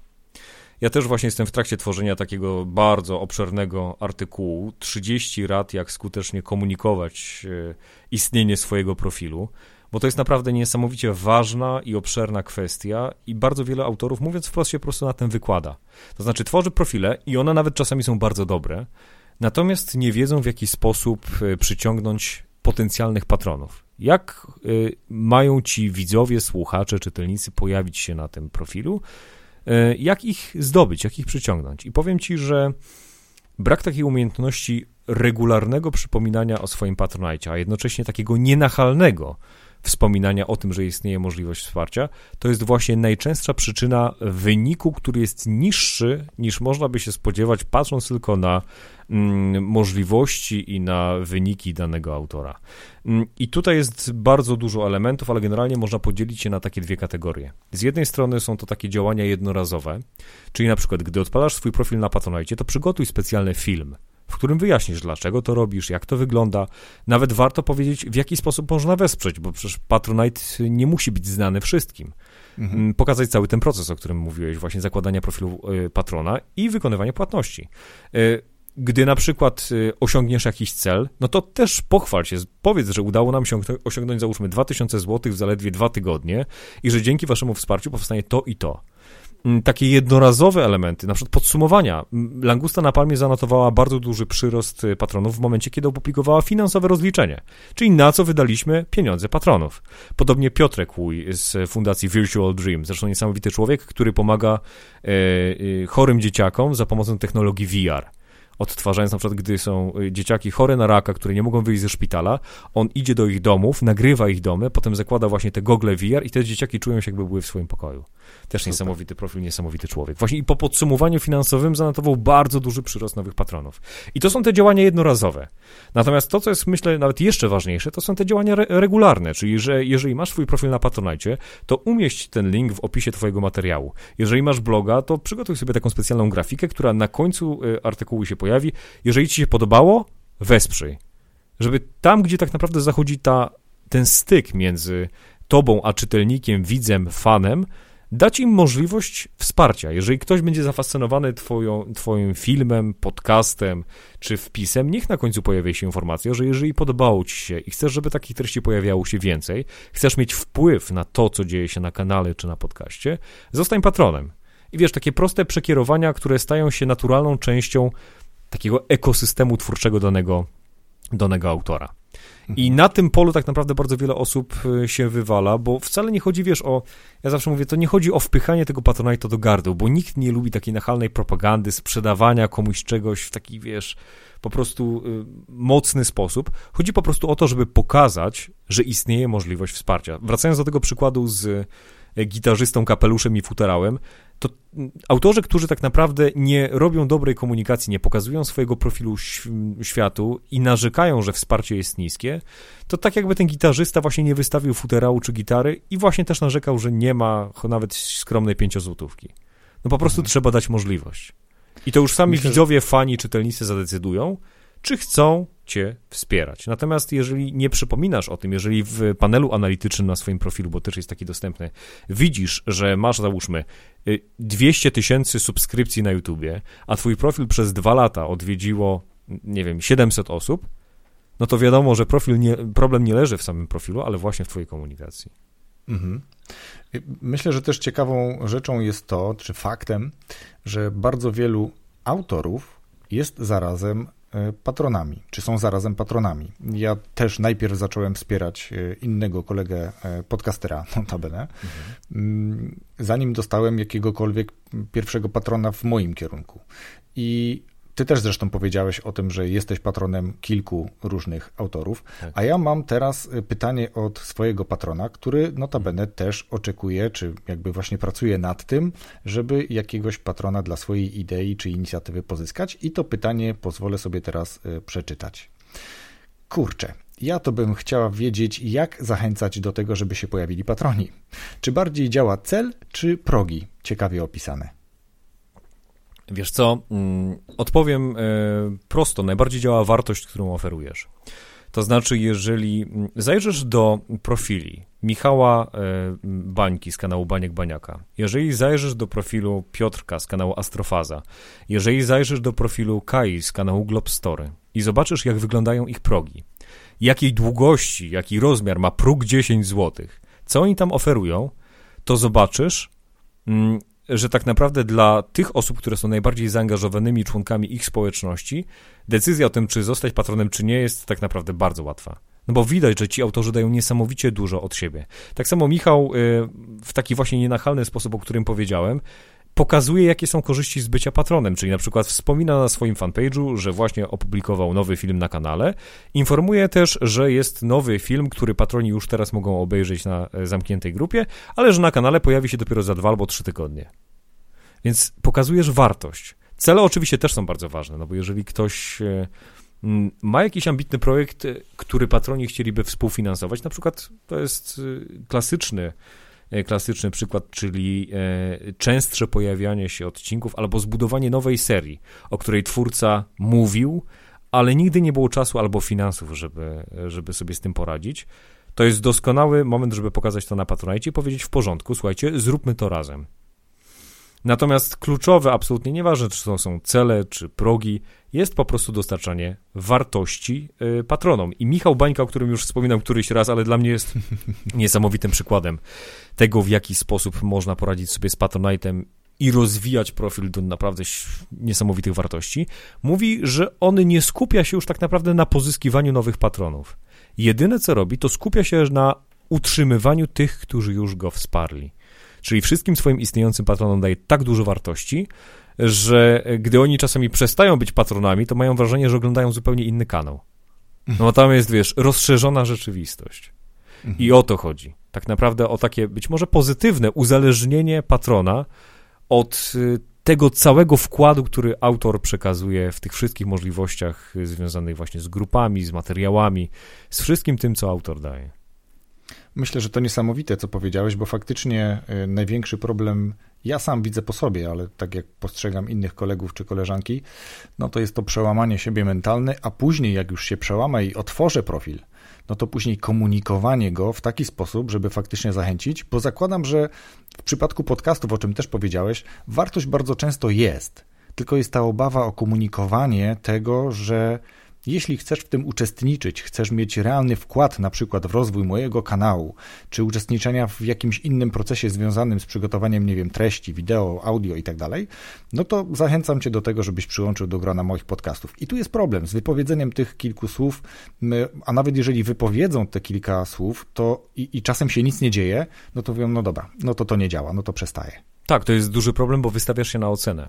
Ja też właśnie jestem w trakcie tworzenia takiego bardzo obszernego artykułu 30 rad, jak skutecznie komunikować e, istnienie swojego profilu, bo to jest naprawdę niesamowicie ważna i obszerna kwestia i bardzo wiele autorów, mówiąc wprost, się po prostu na tym wykłada. To znaczy tworzy profile i one nawet czasami są bardzo dobre, natomiast nie wiedzą w jaki sposób e, przyciągnąć potencjalnych patronów. Jak y, mają ci widzowie, słuchacze, czytelnicy pojawić się na tym profilu? Y, jak ich zdobyć, jak ich przyciągnąć? I powiem ci, że brak takiej umiejętności regularnego przypominania o swoim patronajcie, a jednocześnie takiego nienachalnego wspominania o tym, że istnieje możliwość wsparcia, to jest właśnie najczęstsza przyczyna wyniku, który jest niższy niż można by się spodziewać, patrząc tylko na mm, możliwości i na wyniki danego autora. Mm, I tutaj jest bardzo dużo elementów, ale generalnie można podzielić je na takie dwie kategorie. Z jednej strony są to takie działania jednorazowe, czyli na przykład, gdy odpalasz swój profil na Patronite, to przygotuj specjalny film w którym wyjaśnisz, dlaczego to robisz, jak to wygląda. Nawet warto powiedzieć, w jaki sposób można wesprzeć, bo przecież Patronite nie musi być znany wszystkim. Mhm. Mm, pokazać cały ten proces, o którym mówiłeś, właśnie zakładania profilu y, patrona i wykonywania płatności. Y, gdy na przykład y, osiągniesz jakiś cel, no to też pochwal się, powiedz, że udało nam się osiągnąć załóżmy 2000 zł w zaledwie dwa tygodnie i że dzięki waszemu wsparciu powstanie to i to. Takie jednorazowe elementy, na przykład podsumowania. Langusta na Palmie zanotowała bardzo duży przyrost y, patronów w momencie, kiedy opublikowała finansowe rozliczenie, czyli na co wydaliśmy pieniądze patronów. Podobnie Piotrek Łuj z Fundacji Virtual Dream, zresztą niesamowity człowiek, który pomaga e, e, chorym dzieciakom za pomocą technologii VR odtwarzając na przykład, gdy są y, dzieciaki chore na raka, które nie mogą wyjść ze szpitala, on idzie do ich domów, nagrywa ich domy, potem zakłada właśnie te gogle VR i te dzieciaki czują się jakby były w swoim pokoju. Też Super. niesamowity profil, niesamowity człowiek. Właśnie i po podsumowaniu finansowym zanotował bardzo duży przyrost nowych patronów. I to są te działania jednorazowe. Natomiast to, co jest myślę nawet jeszcze ważniejsze, to są te działania re regularne, czyli że jeżeli masz swój profil na Patronite, to umieść ten link w opisie twojego materiału. Jeżeli masz bloga, to przygotuj sobie taką specjalną grafikę, która na końcu y, artykułu się pojawi. Jeżeli ci się podobało, wesprzyj. Żeby tam, gdzie tak naprawdę zachodzi ta, ten styk między tobą a czytelnikiem, widzem, fanem, dać im możliwość wsparcia. Jeżeli ktoś będzie zafascynowany twoją, twoim filmem, podcastem czy wpisem, niech na końcu pojawi się informacja, że jeżeli podobało ci się i chcesz, żeby takich treści pojawiało się więcej, chcesz mieć wpływ na to, co dzieje się na kanale czy na podcaście, zostań patronem. I wiesz, takie proste przekierowania, które stają się naturalną częścią takiego ekosystemu twórczego danego, danego autora. I na tym polu tak naprawdę bardzo wiele osób y, się wywala, bo wcale nie chodzi, wiesz, o, ja zawsze mówię, to nie chodzi o wpychanie tego Patronite'a do gardła, bo nikt nie lubi takiej nachalnej propagandy, sprzedawania komuś czegoś w taki, wiesz, po prostu y, mocny sposób. Chodzi po prostu o to, żeby pokazać, że istnieje możliwość wsparcia. Wracając do tego przykładu z gitarzystą, kapeluszem i futerałem, to autorzy, którzy tak naprawdę nie robią dobrej komunikacji, nie pokazują swojego profilu światu i narzekają, że wsparcie jest niskie, to tak jakby ten gitarzysta właśnie nie wystawił futerału czy gitary i właśnie też narzekał, że nie ma nawet skromnej pięciozłotówki. No po prostu mhm. trzeba dać możliwość. I to już sami Myślę, widzowie, fani, czytelnicy zadecydują, czy chcą cię wspierać. Natomiast jeżeli nie przypominasz o tym, jeżeli w panelu analitycznym na swoim profilu, bo też jest taki dostępny, widzisz, że masz załóżmy 200 y, tysięcy subskrypcji na YouTubie, a twój profil przez dwa lata odwiedziło, nie wiem, 700 osób, no to wiadomo, że profil nie, problem nie leży w samym profilu, ale właśnie w twojej komunikacji. Mhm. Myślę, że też ciekawą rzeczą jest to, czy faktem, że bardzo wielu autorów jest zarazem patronami, czy są zarazem patronami. Ja też najpierw zacząłem wspierać e, innego kolegę e, podcastera, notabene, mhm. Mm, zanim dostałem jakiegokolwiek pierwszego patrona w moim kierunku. I ty też zresztą powiedziałeś o tym, że jesteś patronem kilku różnych autorów, tak. a ja mam teraz y, pytanie od swojego patrona, który notabene też oczekuje, czy jakby właśnie pracuje nad tym, żeby jakiegoś patrona dla swojej idei czy inicjatywy pozyskać i to pytanie pozwolę sobie teraz y, przeczytać. Kurczę, ja to bym chciała wiedzieć, jak zachęcać do tego, żeby się pojawili patroni. Czy bardziej działa cel, czy progi? Ciekawie opisane. Wiesz co, mm, odpowiem e, prosto. Najbardziej działa wartość, którą oferujesz. To znaczy, jeżeli mm, zajrzysz do profili Michała e, Bańki z kanału Baniek Baniaka, jeżeli zajrzysz do profilu Piotrka z kanału Astrofaza, jeżeli zajrzysz do profilu Kai z kanału Globstory i zobaczysz, jak wyglądają ich progi, jakiej długości, jaki rozmiar ma próg 10 zł, co oni tam oferują, to zobaczysz, mm, że tak naprawdę dla tych osób, które są najbardziej zaangażowanymi członkami ich społeczności, decyzja o tym, czy zostać patronem, czy nie, jest tak naprawdę bardzo łatwa. No bo widać, że ci autorzy dają niesamowicie dużo od siebie. Tak samo Michał y, w taki właśnie nienachalny sposób, o którym powiedziałem, pokazuje, jakie są korzyści z bycia patronem, czyli na przykład wspomina na swoim fanpage'u, że właśnie opublikował nowy film na kanale. Informuje też, że jest nowy film, który patroni już teraz mogą obejrzeć na e, zamkniętej grupie, ale że na kanale pojawi się dopiero za dwa albo trzy tygodnie. Więc pokazujesz wartość. Cele oczywiście też są bardzo ważne, no bo jeżeli ktoś e, ma jakiś ambitny projekt, e, który patroni chcieliby współfinansować, na przykład to jest klasyczny klasyczny przykład, czyli e, częstsze pojawianie się odcinków albo zbudowanie nowej serii, o której twórca mówił, ale nigdy nie było czasu albo finansów, żeby, żeby sobie z tym poradzić. To jest doskonały moment, żeby pokazać to na Patronite i powiedzieć w porządku, słuchajcie, zróbmy to razem. Natomiast kluczowe, absolutnie nieważne, czy to są cele, czy progi, jest po prostu dostarczanie wartości y, patronom. I Michał Bańka, o którym już wspominam któryś raz, ale dla mnie jest niesamowitym przykładem tego, w jaki sposób można poradzić sobie z Patronite'em i rozwijać profil do naprawdę niesamowitych wartości, mówi, że on nie skupia się już tak naprawdę na pozyskiwaniu nowych patronów. Jedyne co robi, to skupia się na utrzymywaniu tych, którzy już go wsparli. Czyli wszystkim swoim istniejącym patronom daje tak dużo wartości, że gdy oni czasami przestają być patronami, to mają wrażenie, że oglądają zupełnie inny kanał. No bo tam jest, wiesz, rozszerzona rzeczywistość. I o to chodzi. Tak naprawdę o takie być może pozytywne uzależnienie patrona od y, tego całego wkładu, który autor przekazuje w tych wszystkich możliwościach związanych właśnie z grupami, z materiałami, z wszystkim tym, co autor daje. Myślę, że to niesamowite, co powiedziałeś, bo faktycznie y, największy problem ja sam widzę po sobie, ale tak jak postrzegam innych kolegów czy koleżanki, no to jest to przełamanie siebie mentalne, a później jak już się przełamę i otworzę profil, no to później komunikowanie go w taki sposób, żeby faktycznie zachęcić, bo zakładam, że w przypadku podcastów, o czym też powiedziałeś, wartość bardzo często jest, tylko jest ta obawa o komunikowanie tego, że jeśli chcesz w tym uczestniczyć, chcesz mieć realny wkład na przykład w rozwój mojego kanału, czy uczestniczenia w jakimś innym procesie związanym z przygotowaniem, nie wiem, treści, wideo, audio i tak no to zachęcam Cię do tego, żebyś przyłączył do grona moich podcastów. I tu jest problem z wypowiedzeniem tych kilku słów, a nawet jeżeli wypowiedzą te kilka słów, to i, i czasem się nic nie dzieje, no to mówią, no dobra, no to to nie działa, no to przestaje. Tak, to jest duży problem, bo wystawiasz się na ocenę.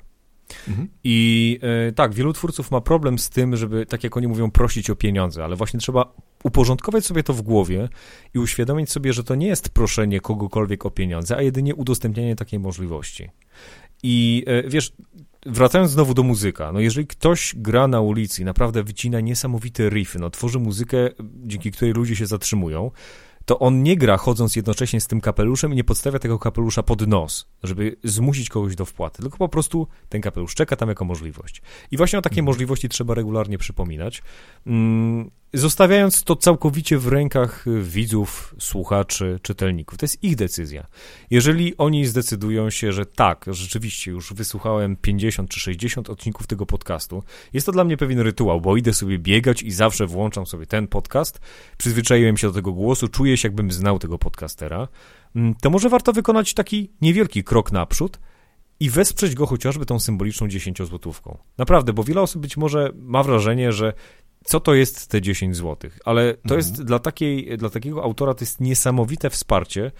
Mhm. I e, tak, wielu twórców ma problem z tym, żeby, tak jak oni mówią, prosić o pieniądze, ale właśnie trzeba uporządkować sobie to w głowie i uświadomić sobie, że to nie jest proszenie kogokolwiek o pieniądze, a jedynie udostępnianie takiej możliwości. I e, wiesz, wracając znowu do muzyka, no jeżeli ktoś gra na ulicy i naprawdę wycina niesamowite riffy, no tworzy muzykę, dzięki której ludzie się zatrzymują, to on nie gra chodząc jednocześnie z tym kapeluszem i nie podstawia tego kapelusza pod nos, żeby zmusić kogoś do wpłaty, tylko po prostu ten kapelusz czeka tam jako możliwość. I właśnie o takiej mhm. możliwości trzeba regularnie przypominać. Mm, zostawiając to całkowicie w rękach widzów, słuchaczy, czytelników. To jest ich decyzja. Jeżeli oni zdecydują się, że tak, rzeczywiście już wysłuchałem 50 czy 60 odcinków tego podcastu, jest to dla mnie pewien rytuał, bo idę sobie biegać i zawsze włączam sobie ten podcast, przyzwyczaiłem się do tego głosu, czuję się jakbym znał tego podcastera, mm, to może warto wykonać taki niewielki krok naprzód, i wesprzeć go chociażby tą symboliczną 10 złotówką. Naprawdę, bo wiele osób być może ma wrażenie, że co to jest te 10 zł, ale to mhm. jest dla, takiej, dla takiego autora to jest niesamowite wsparcie,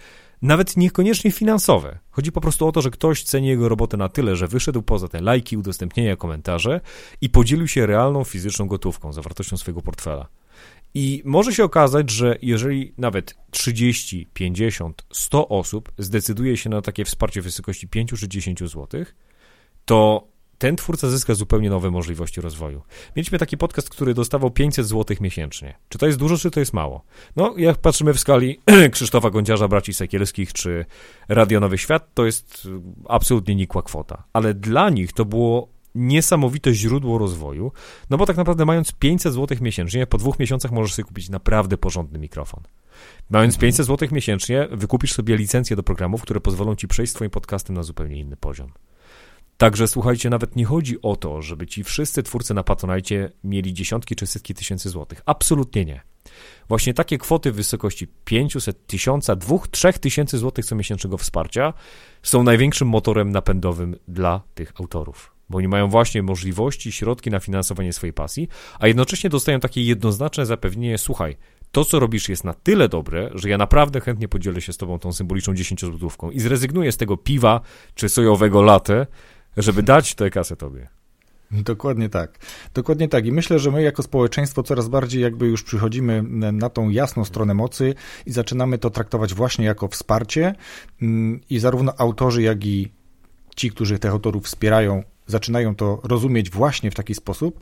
nawet niekoniecznie finansowe. Chodzi po prostu o to, że ktoś ceni jego robotę na tyle, że wyszedł poza te lajki, udostępnienia, komentarze i podzielił się realną fizyczną gotówką, zawartością swojego portfela. I może się okazać, że jeżeli nawet 30, 50, 100 osób zdecyduje się na takie wsparcie w wysokości 5 czy 10 zł, to ten twórca zyska zupełnie nowe możliwości rozwoju. Mieliśmy taki podcast, który dostawał 500 zł miesięcznie. Czy to jest dużo, czy to jest mało? No, jak patrzymy w skali Krzysztofa Gądziarza, braci Sekielskich, czy Radio Nowy Świat, to jest absolutnie nikła kwota. Ale dla nich to było niesamowite źródło rozwoju, no bo tak naprawdę mając 500 zł miesięcznie, po dwóch miesiącach możesz sobie kupić naprawdę porządny mikrofon. Mając 500 zł miesięcznie, wykupisz sobie licencję do programów, które pozwolą ci przejść swoim podcastem na zupełnie inny poziom. Także słuchajcie, nawet nie chodzi o to, żeby ci wszyscy twórcy na Patronite mieli dziesiątki czy setki tysięcy złotych. Absolutnie nie. Właśnie takie kwoty w wysokości 500, 1000, 2, 3 tysięcy złotych co miesięcznego wsparcia są największym motorem napędowym dla tych autorów. Bo oni mają właśnie możliwości, środki na finansowanie swojej pasji, a jednocześnie dostają takie jednoznaczne zapewnienie, słuchaj, to, co robisz, jest na tyle dobre, że ja naprawdę chętnie podzielę się z tobą tą symboliczną 10-złotówką i zrezygnuję z tego piwa czy sojowego latę, żeby dać tę kasę tobie. Dokładnie tak. Dokładnie tak. I myślę, że my jako społeczeństwo coraz bardziej jakby już przychodzimy na tą jasną stronę mocy i zaczynamy to traktować właśnie jako wsparcie mm, i zarówno autorzy, jak i ci, którzy tych autorów wspierają, zaczynają to rozumieć właśnie w taki sposób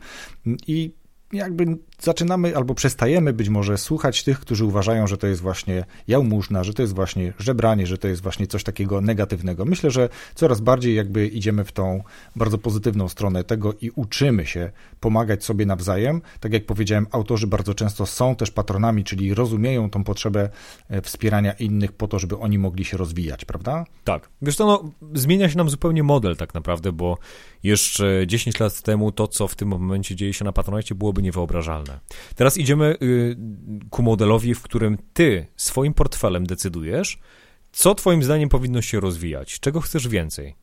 i jakby zaczynamy albo przestajemy być może słuchać tych, którzy uważają, że to jest właśnie jałmużna, że to jest właśnie żebranie, że to jest właśnie coś takiego negatywnego. Myślę, że coraz bardziej jakby idziemy w tą bardzo pozytywną stronę tego i uczymy się pomagać sobie nawzajem. Tak jak powiedziałem, autorzy bardzo często są też patronami, czyli rozumieją tą potrzebę e, wspierania innych po to, żeby oni mogli się rozwijać, prawda? Tak. Wiesz to no, zmienia się nam zupełnie model tak naprawdę, bo jeszcze 10 lat temu to, co w tym momencie dzieje się na Patronite, byłoby niewyobrażalne. Teraz idziemy y, ku modelowi, w którym ty swoim portfelem decydujesz, co twoim zdaniem powinno się rozwijać, czego chcesz więcej.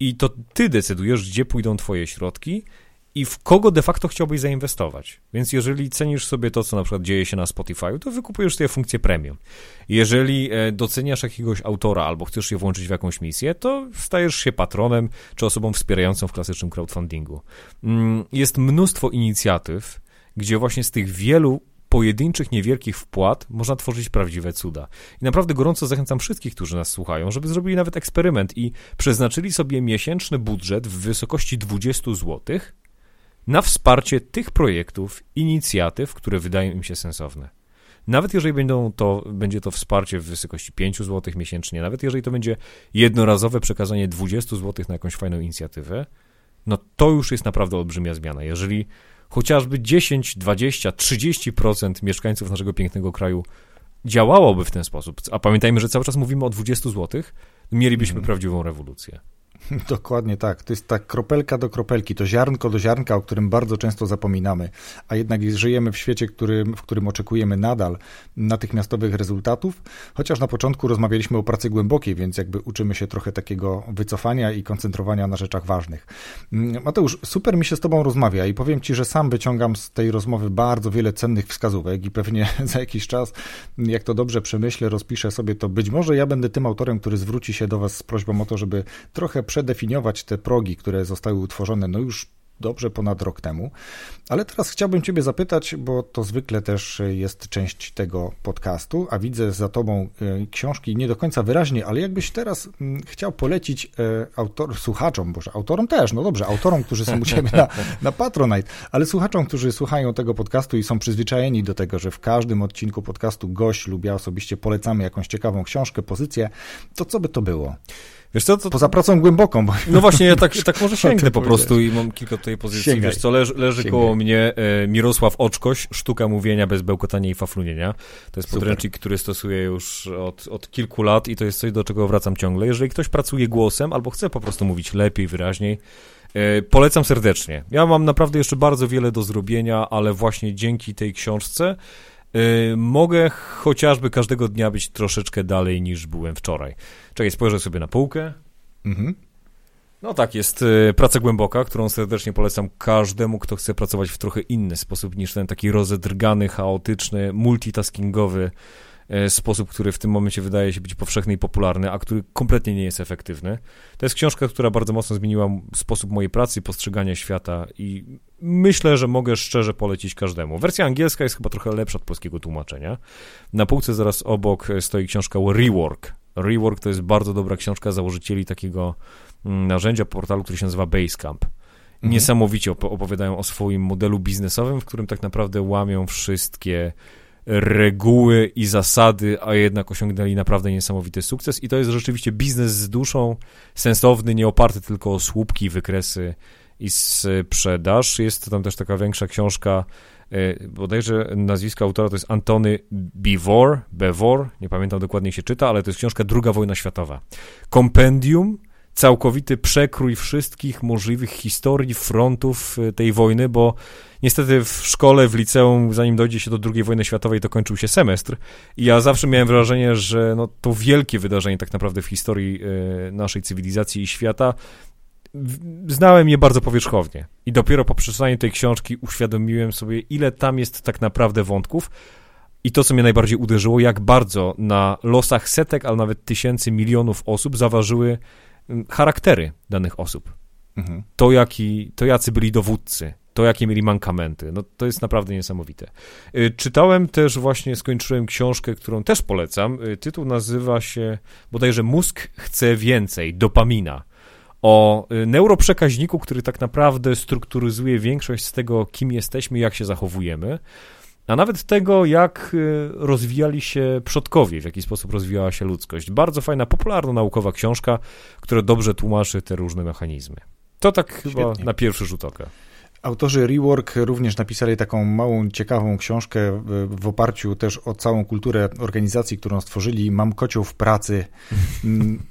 I to ty decydujesz, gdzie pójdą twoje środki i w kogo de facto chciałbyś zainwestować. Więc jeżeli cenisz sobie to, co na przykład dzieje się na Spotify, to wykupujesz sobie funkcję premium. Jeżeli e, doceniasz jakiegoś autora albo chcesz je włączyć w jakąś misję, to stajesz się patronem czy osobą wspierającą w klasycznym crowdfundingu. Mm, jest mnóstwo inicjatyw, gdzie właśnie z tych wielu pojedynczych, niewielkich wpłat można tworzyć prawdziwe cuda. I naprawdę gorąco zachęcam wszystkich, którzy nas słuchają, żeby zrobili nawet eksperyment i przeznaczyli sobie miesięczny budżet w wysokości 20 złotych na wsparcie tych projektów, inicjatyw, które wydają im się sensowne. Nawet jeżeli będą to, będzie to wsparcie w wysokości 5 zł miesięcznie, nawet jeżeli to będzie jednorazowe przekazanie 20 zł na jakąś fajną inicjatywę, no to już jest naprawdę olbrzymia zmiana. Jeżeli chociażby 10, 20, 30% mieszkańców naszego pięknego kraju działałoby w ten sposób, a pamiętajmy, że cały czas mówimy o 20 zł, mielibyśmy mm. prawdziwą rewolucję. Dokładnie tak. To jest tak kropelka do kropelki, to ziarnko do ziarnka, o którym bardzo często zapominamy. A jednak żyjemy w świecie, w którym oczekujemy nadal natychmiastowych rezultatów, chociaż na początku rozmawialiśmy o pracy głębokiej, więc jakby uczymy się trochę takiego wycofania i koncentrowania na rzeczach ważnych. Mm, Mateusz, super mi się z Tobą rozmawia i powiem Ci, że sam wyciągam z tej rozmowy bardzo wiele cennych wskazówek i pewnie za jakiś czas, jak to dobrze przemyślę, rozpiszę sobie to, być może ja będę tym autorem, który zwróci się do Was z prośbą o to, żeby trochę przedefiniować te progi, które zostały utworzone no już dobrze ponad rok temu. Ale teraz chciałbym Ciebie zapytać, bo to zwykle też jest część tego podcastu, a widzę za Tobą e, książki nie do końca wyraźnie, ale jakbyś teraz mm, chciał polecić e, autor, słuchaczom, boże, autorom też, no dobrze, autorom, którzy są u Ciebie na, na Patronite, ale słuchaczom, którzy słuchają tego podcastu i są przyzwyczajeni do tego, że w każdym odcinku podcastu gość lub ja osobiście polecamy jakąś ciekawą książkę, pozycję, to co by to było? Wiesz co, to... Poza pracą głęboką. Bo... No właśnie, ja tak, tak może sięgnę po prostu i mam kilka tutaj pozycji. Sięgaj. Wiesz co, leży, leży koło mnie e, Mirosław Oczkoś, Sztuka Mówienia bez bełkotania i faflunienia. To jest podręcznik, który stosuję już od, od kilku lat i to jest coś, do czego wracam ciągle. Jeżeli ktoś pracuje głosem albo chce po prostu mówić lepiej, wyraźniej, e, polecam serdecznie. Ja mam naprawdę jeszcze bardzo wiele do zrobienia, ale właśnie dzięki tej książce mogę chociażby każdego dnia być troszeczkę dalej niż byłem wczoraj. Czekaj, spojrzę sobie na półkę. Mhm. No tak, jest yy, praca głęboka, którą serdecznie polecam każdemu, kto chce pracować w trochę inny sposób niż ten taki rozedrgany, chaotyczny, multitaskingowy sposób, który w tym momencie wydaje się być powszechny i popularny, a który kompletnie nie jest efektywny. To jest książka, która bardzo mocno zmieniła sposób mojej pracy postrzegania świata i myślę, że mogę szczerze polecić każdemu. Wersja angielska jest chyba trochę lepsza od polskiego tłumaczenia. Na półce zaraz obok stoi książka Rework. Rework to jest bardzo dobra książka założycieli takiego mm, narzędzia, portalu, który się nazywa Basecamp. Mhm. Niesamowicie opowiadają o swoim modelu biznesowym, w którym tak naprawdę łamią wszystkie reguły i zasady, a jednak osiągnęli naprawdę niesamowity sukces. I to jest rzeczywiście biznes z duszą, sensowny, nie oparty tylko o słupki, wykresy i sprzedaż. Jest tam też taka większa książka, e, bodajże nazwisko autora to jest Antony Bivor, Bevor, nie pamiętam dokładnie się czyta, ale to jest książka Druga wojna światowa. Kompendium całkowity przekrój wszystkich możliwych historii, frontów e, tej wojny, bo niestety w szkole, w liceum, zanim dojdzie się do II wojny światowej, to kończył się semestr. I ja zawsze miałem wrażenie, że no, to wielkie wydarzenie tak naprawdę w historii e, naszej cywilizacji i świata. Znałem je bardzo powierzchownie. I dopiero po przeczytaniu tej książki uświadomiłem sobie, ile tam jest tak naprawdę wątków, i to, co mnie najbardziej uderzyło, jak bardzo na losach setek, ale nawet tysięcy, milionów osób zaważyły charaktery danych osób. Mhm. To, jaki, to jacy byli dowódcy, to jakie mieli mankamenty, no to jest naprawdę niesamowite. Y, czytałem też właśnie, skończyłem książkę, którą też polecam. Y, tytuł nazywa się bodajże Mózg chce więcej, dopamina. O y, neuroprzekaźniku, który tak naprawdę strukturyzuje większość z tego, kim jesteśmy, jak się zachowujemy a nawet tego, jak rozwijali się przodkowie, w jaki sposób rozwijała się ludzkość. Bardzo fajna, popularno-naukowa książka, która dobrze tłumaczy te różne mechanizmy. To tak Świetnie. chyba na pierwszy rzut oka. Autorzy Rework również napisali taką małą, ciekawą książkę w oparciu też o całą kulturę organizacji, którą stworzyli. Mam kocioł w pracy. Mm,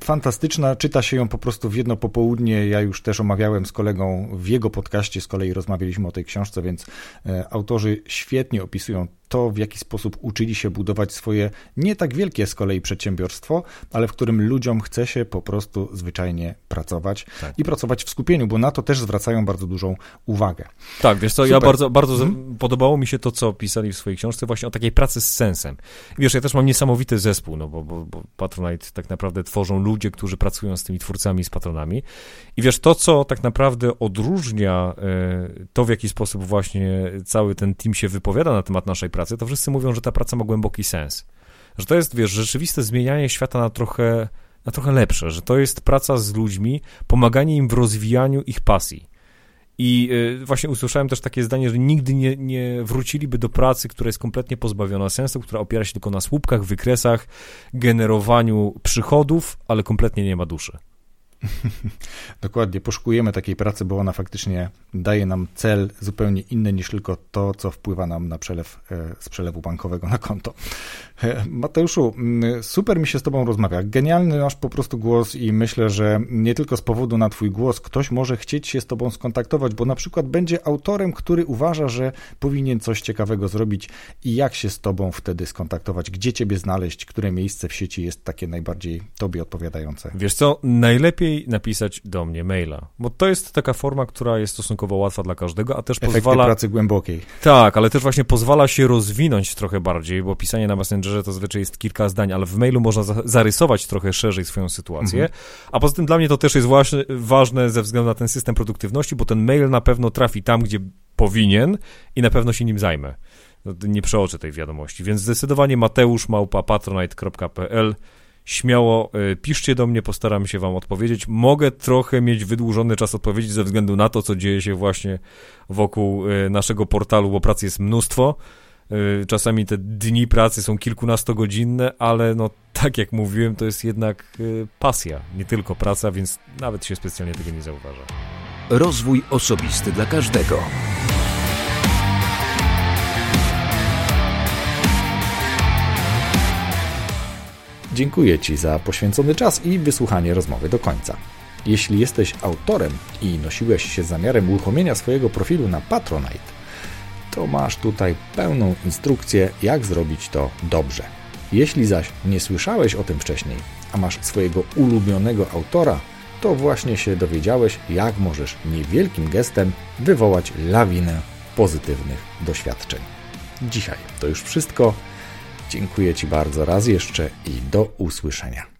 fantastyczna, czyta się ją po prostu w jedno popołudnie. Ja już też omawiałem z kolegą w jego podcaście, z kolei rozmawialiśmy o tej książce, więc e, autorzy świetnie opisują to, w jaki sposób uczyli się budować swoje nie tak wielkie z kolei przedsiębiorstwo, ale w którym ludziom chce się po prostu zwyczajnie pracować tak. i pracować w skupieniu, bo na to też zwracają bardzo dużą uwagę. Tak, wiesz co, Super. ja bardzo, bardzo hmm? podobało mi się to, co pisali w swojej książce właśnie o takiej pracy z sensem. Wiesz, ja też mam niesamowity zespół, no bo, bo, bo Patronite tak naprawdę tworzą ludzie, którzy pracują z tymi twórcami, z patronami i wiesz, to, co tak naprawdę odróżnia e, to, w jaki sposób właśnie cały ten team się wypowiada na temat naszej pracy, to wszyscy mówią, że ta praca ma głęboki sens. Że to jest, wiesz, rzeczywiste zmienianie świata na trochę, na trochę lepsze, że to jest praca z ludźmi, pomaganie im w rozwijaniu ich pasji. I y, właśnie usłyszałem też takie zdanie, że nigdy nie, nie wróciliby do pracy, która jest kompletnie pozbawiona sensu, która opiera się tylko na słupkach, wykresach, generowaniu przychodów, ale kompletnie nie ma duszy. Dokładnie, poszukujemy takiej pracy, bo ona faktycznie daje nam cel zupełnie inny niż tylko to, co wpływa nam na przelew e, z przelewu bankowego na konto. E, Mateuszu, super mi się z Tobą rozmawia. Genialny masz po prostu głos i myślę, że nie tylko z powodu na Twój głos ktoś może chcieć się z Tobą skontaktować, bo na przykład będzie autorem, który uważa, że powinien coś ciekawego zrobić i jak się z Tobą wtedy skontaktować, gdzie Ciebie znaleźć, które miejsce w sieci jest takie najbardziej Tobie odpowiadające. Wiesz co, najlepiej lepiej napisać do mnie maila, bo to jest taka forma, która jest stosunkowo łatwa dla każdego, a też Efekty pozwala... pracy głębokiej. Tak, ale też właśnie pozwala się rozwinąć trochę bardziej, bo pisanie na Messengerze to zazwyczaj jest kilka zdań, ale w mailu można zarysować trochę szerzej swoją sytuację, mhm. a poza tym dla mnie to też jest właśnie ważne ze względu na ten system produktywności, bo ten mail na pewno trafi tam, gdzie powinien i na pewno się nim zajmę. No, nie przeoczę tej wiadomości, więc zdecydowanie Mateusz małpa patronite.pl śmiało y, piszcie do mnie, postaram się wam odpowiedzieć. Mogę trochę mieć wydłużony czas odpowiedzi ze względu na to, co dzieje się właśnie wokół y, naszego portalu, bo pracy jest mnóstwo. Y, czasami te dni pracy są kilkunastogodzinne, ale no tak jak mówiłem, to jest jednak pasja, nie tylko praca, więc nawet się specjalnie tego nie zauważa. Rozwój osobisty dla każdego. Dziękuję Ci za poświęcony czas i wysłuchanie rozmowy do końca. Jeśli jesteś autorem i nosiłeś się z zamiarem uruchomienia swojego profilu na Patronite, to masz tutaj pełną instrukcję, jak zrobić to dobrze. Jeśli zaś nie słyszałeś o tym wcześniej, a masz swojego ulubionego autora, to właśnie się dowiedziałeś, jak możesz niewielkim gestem wywołać lawinę pozytywnych doświadczeń. Dzisiaj to już wszystko. Dziękuję Ci bardzo raz jeszcze i do usłyszenia.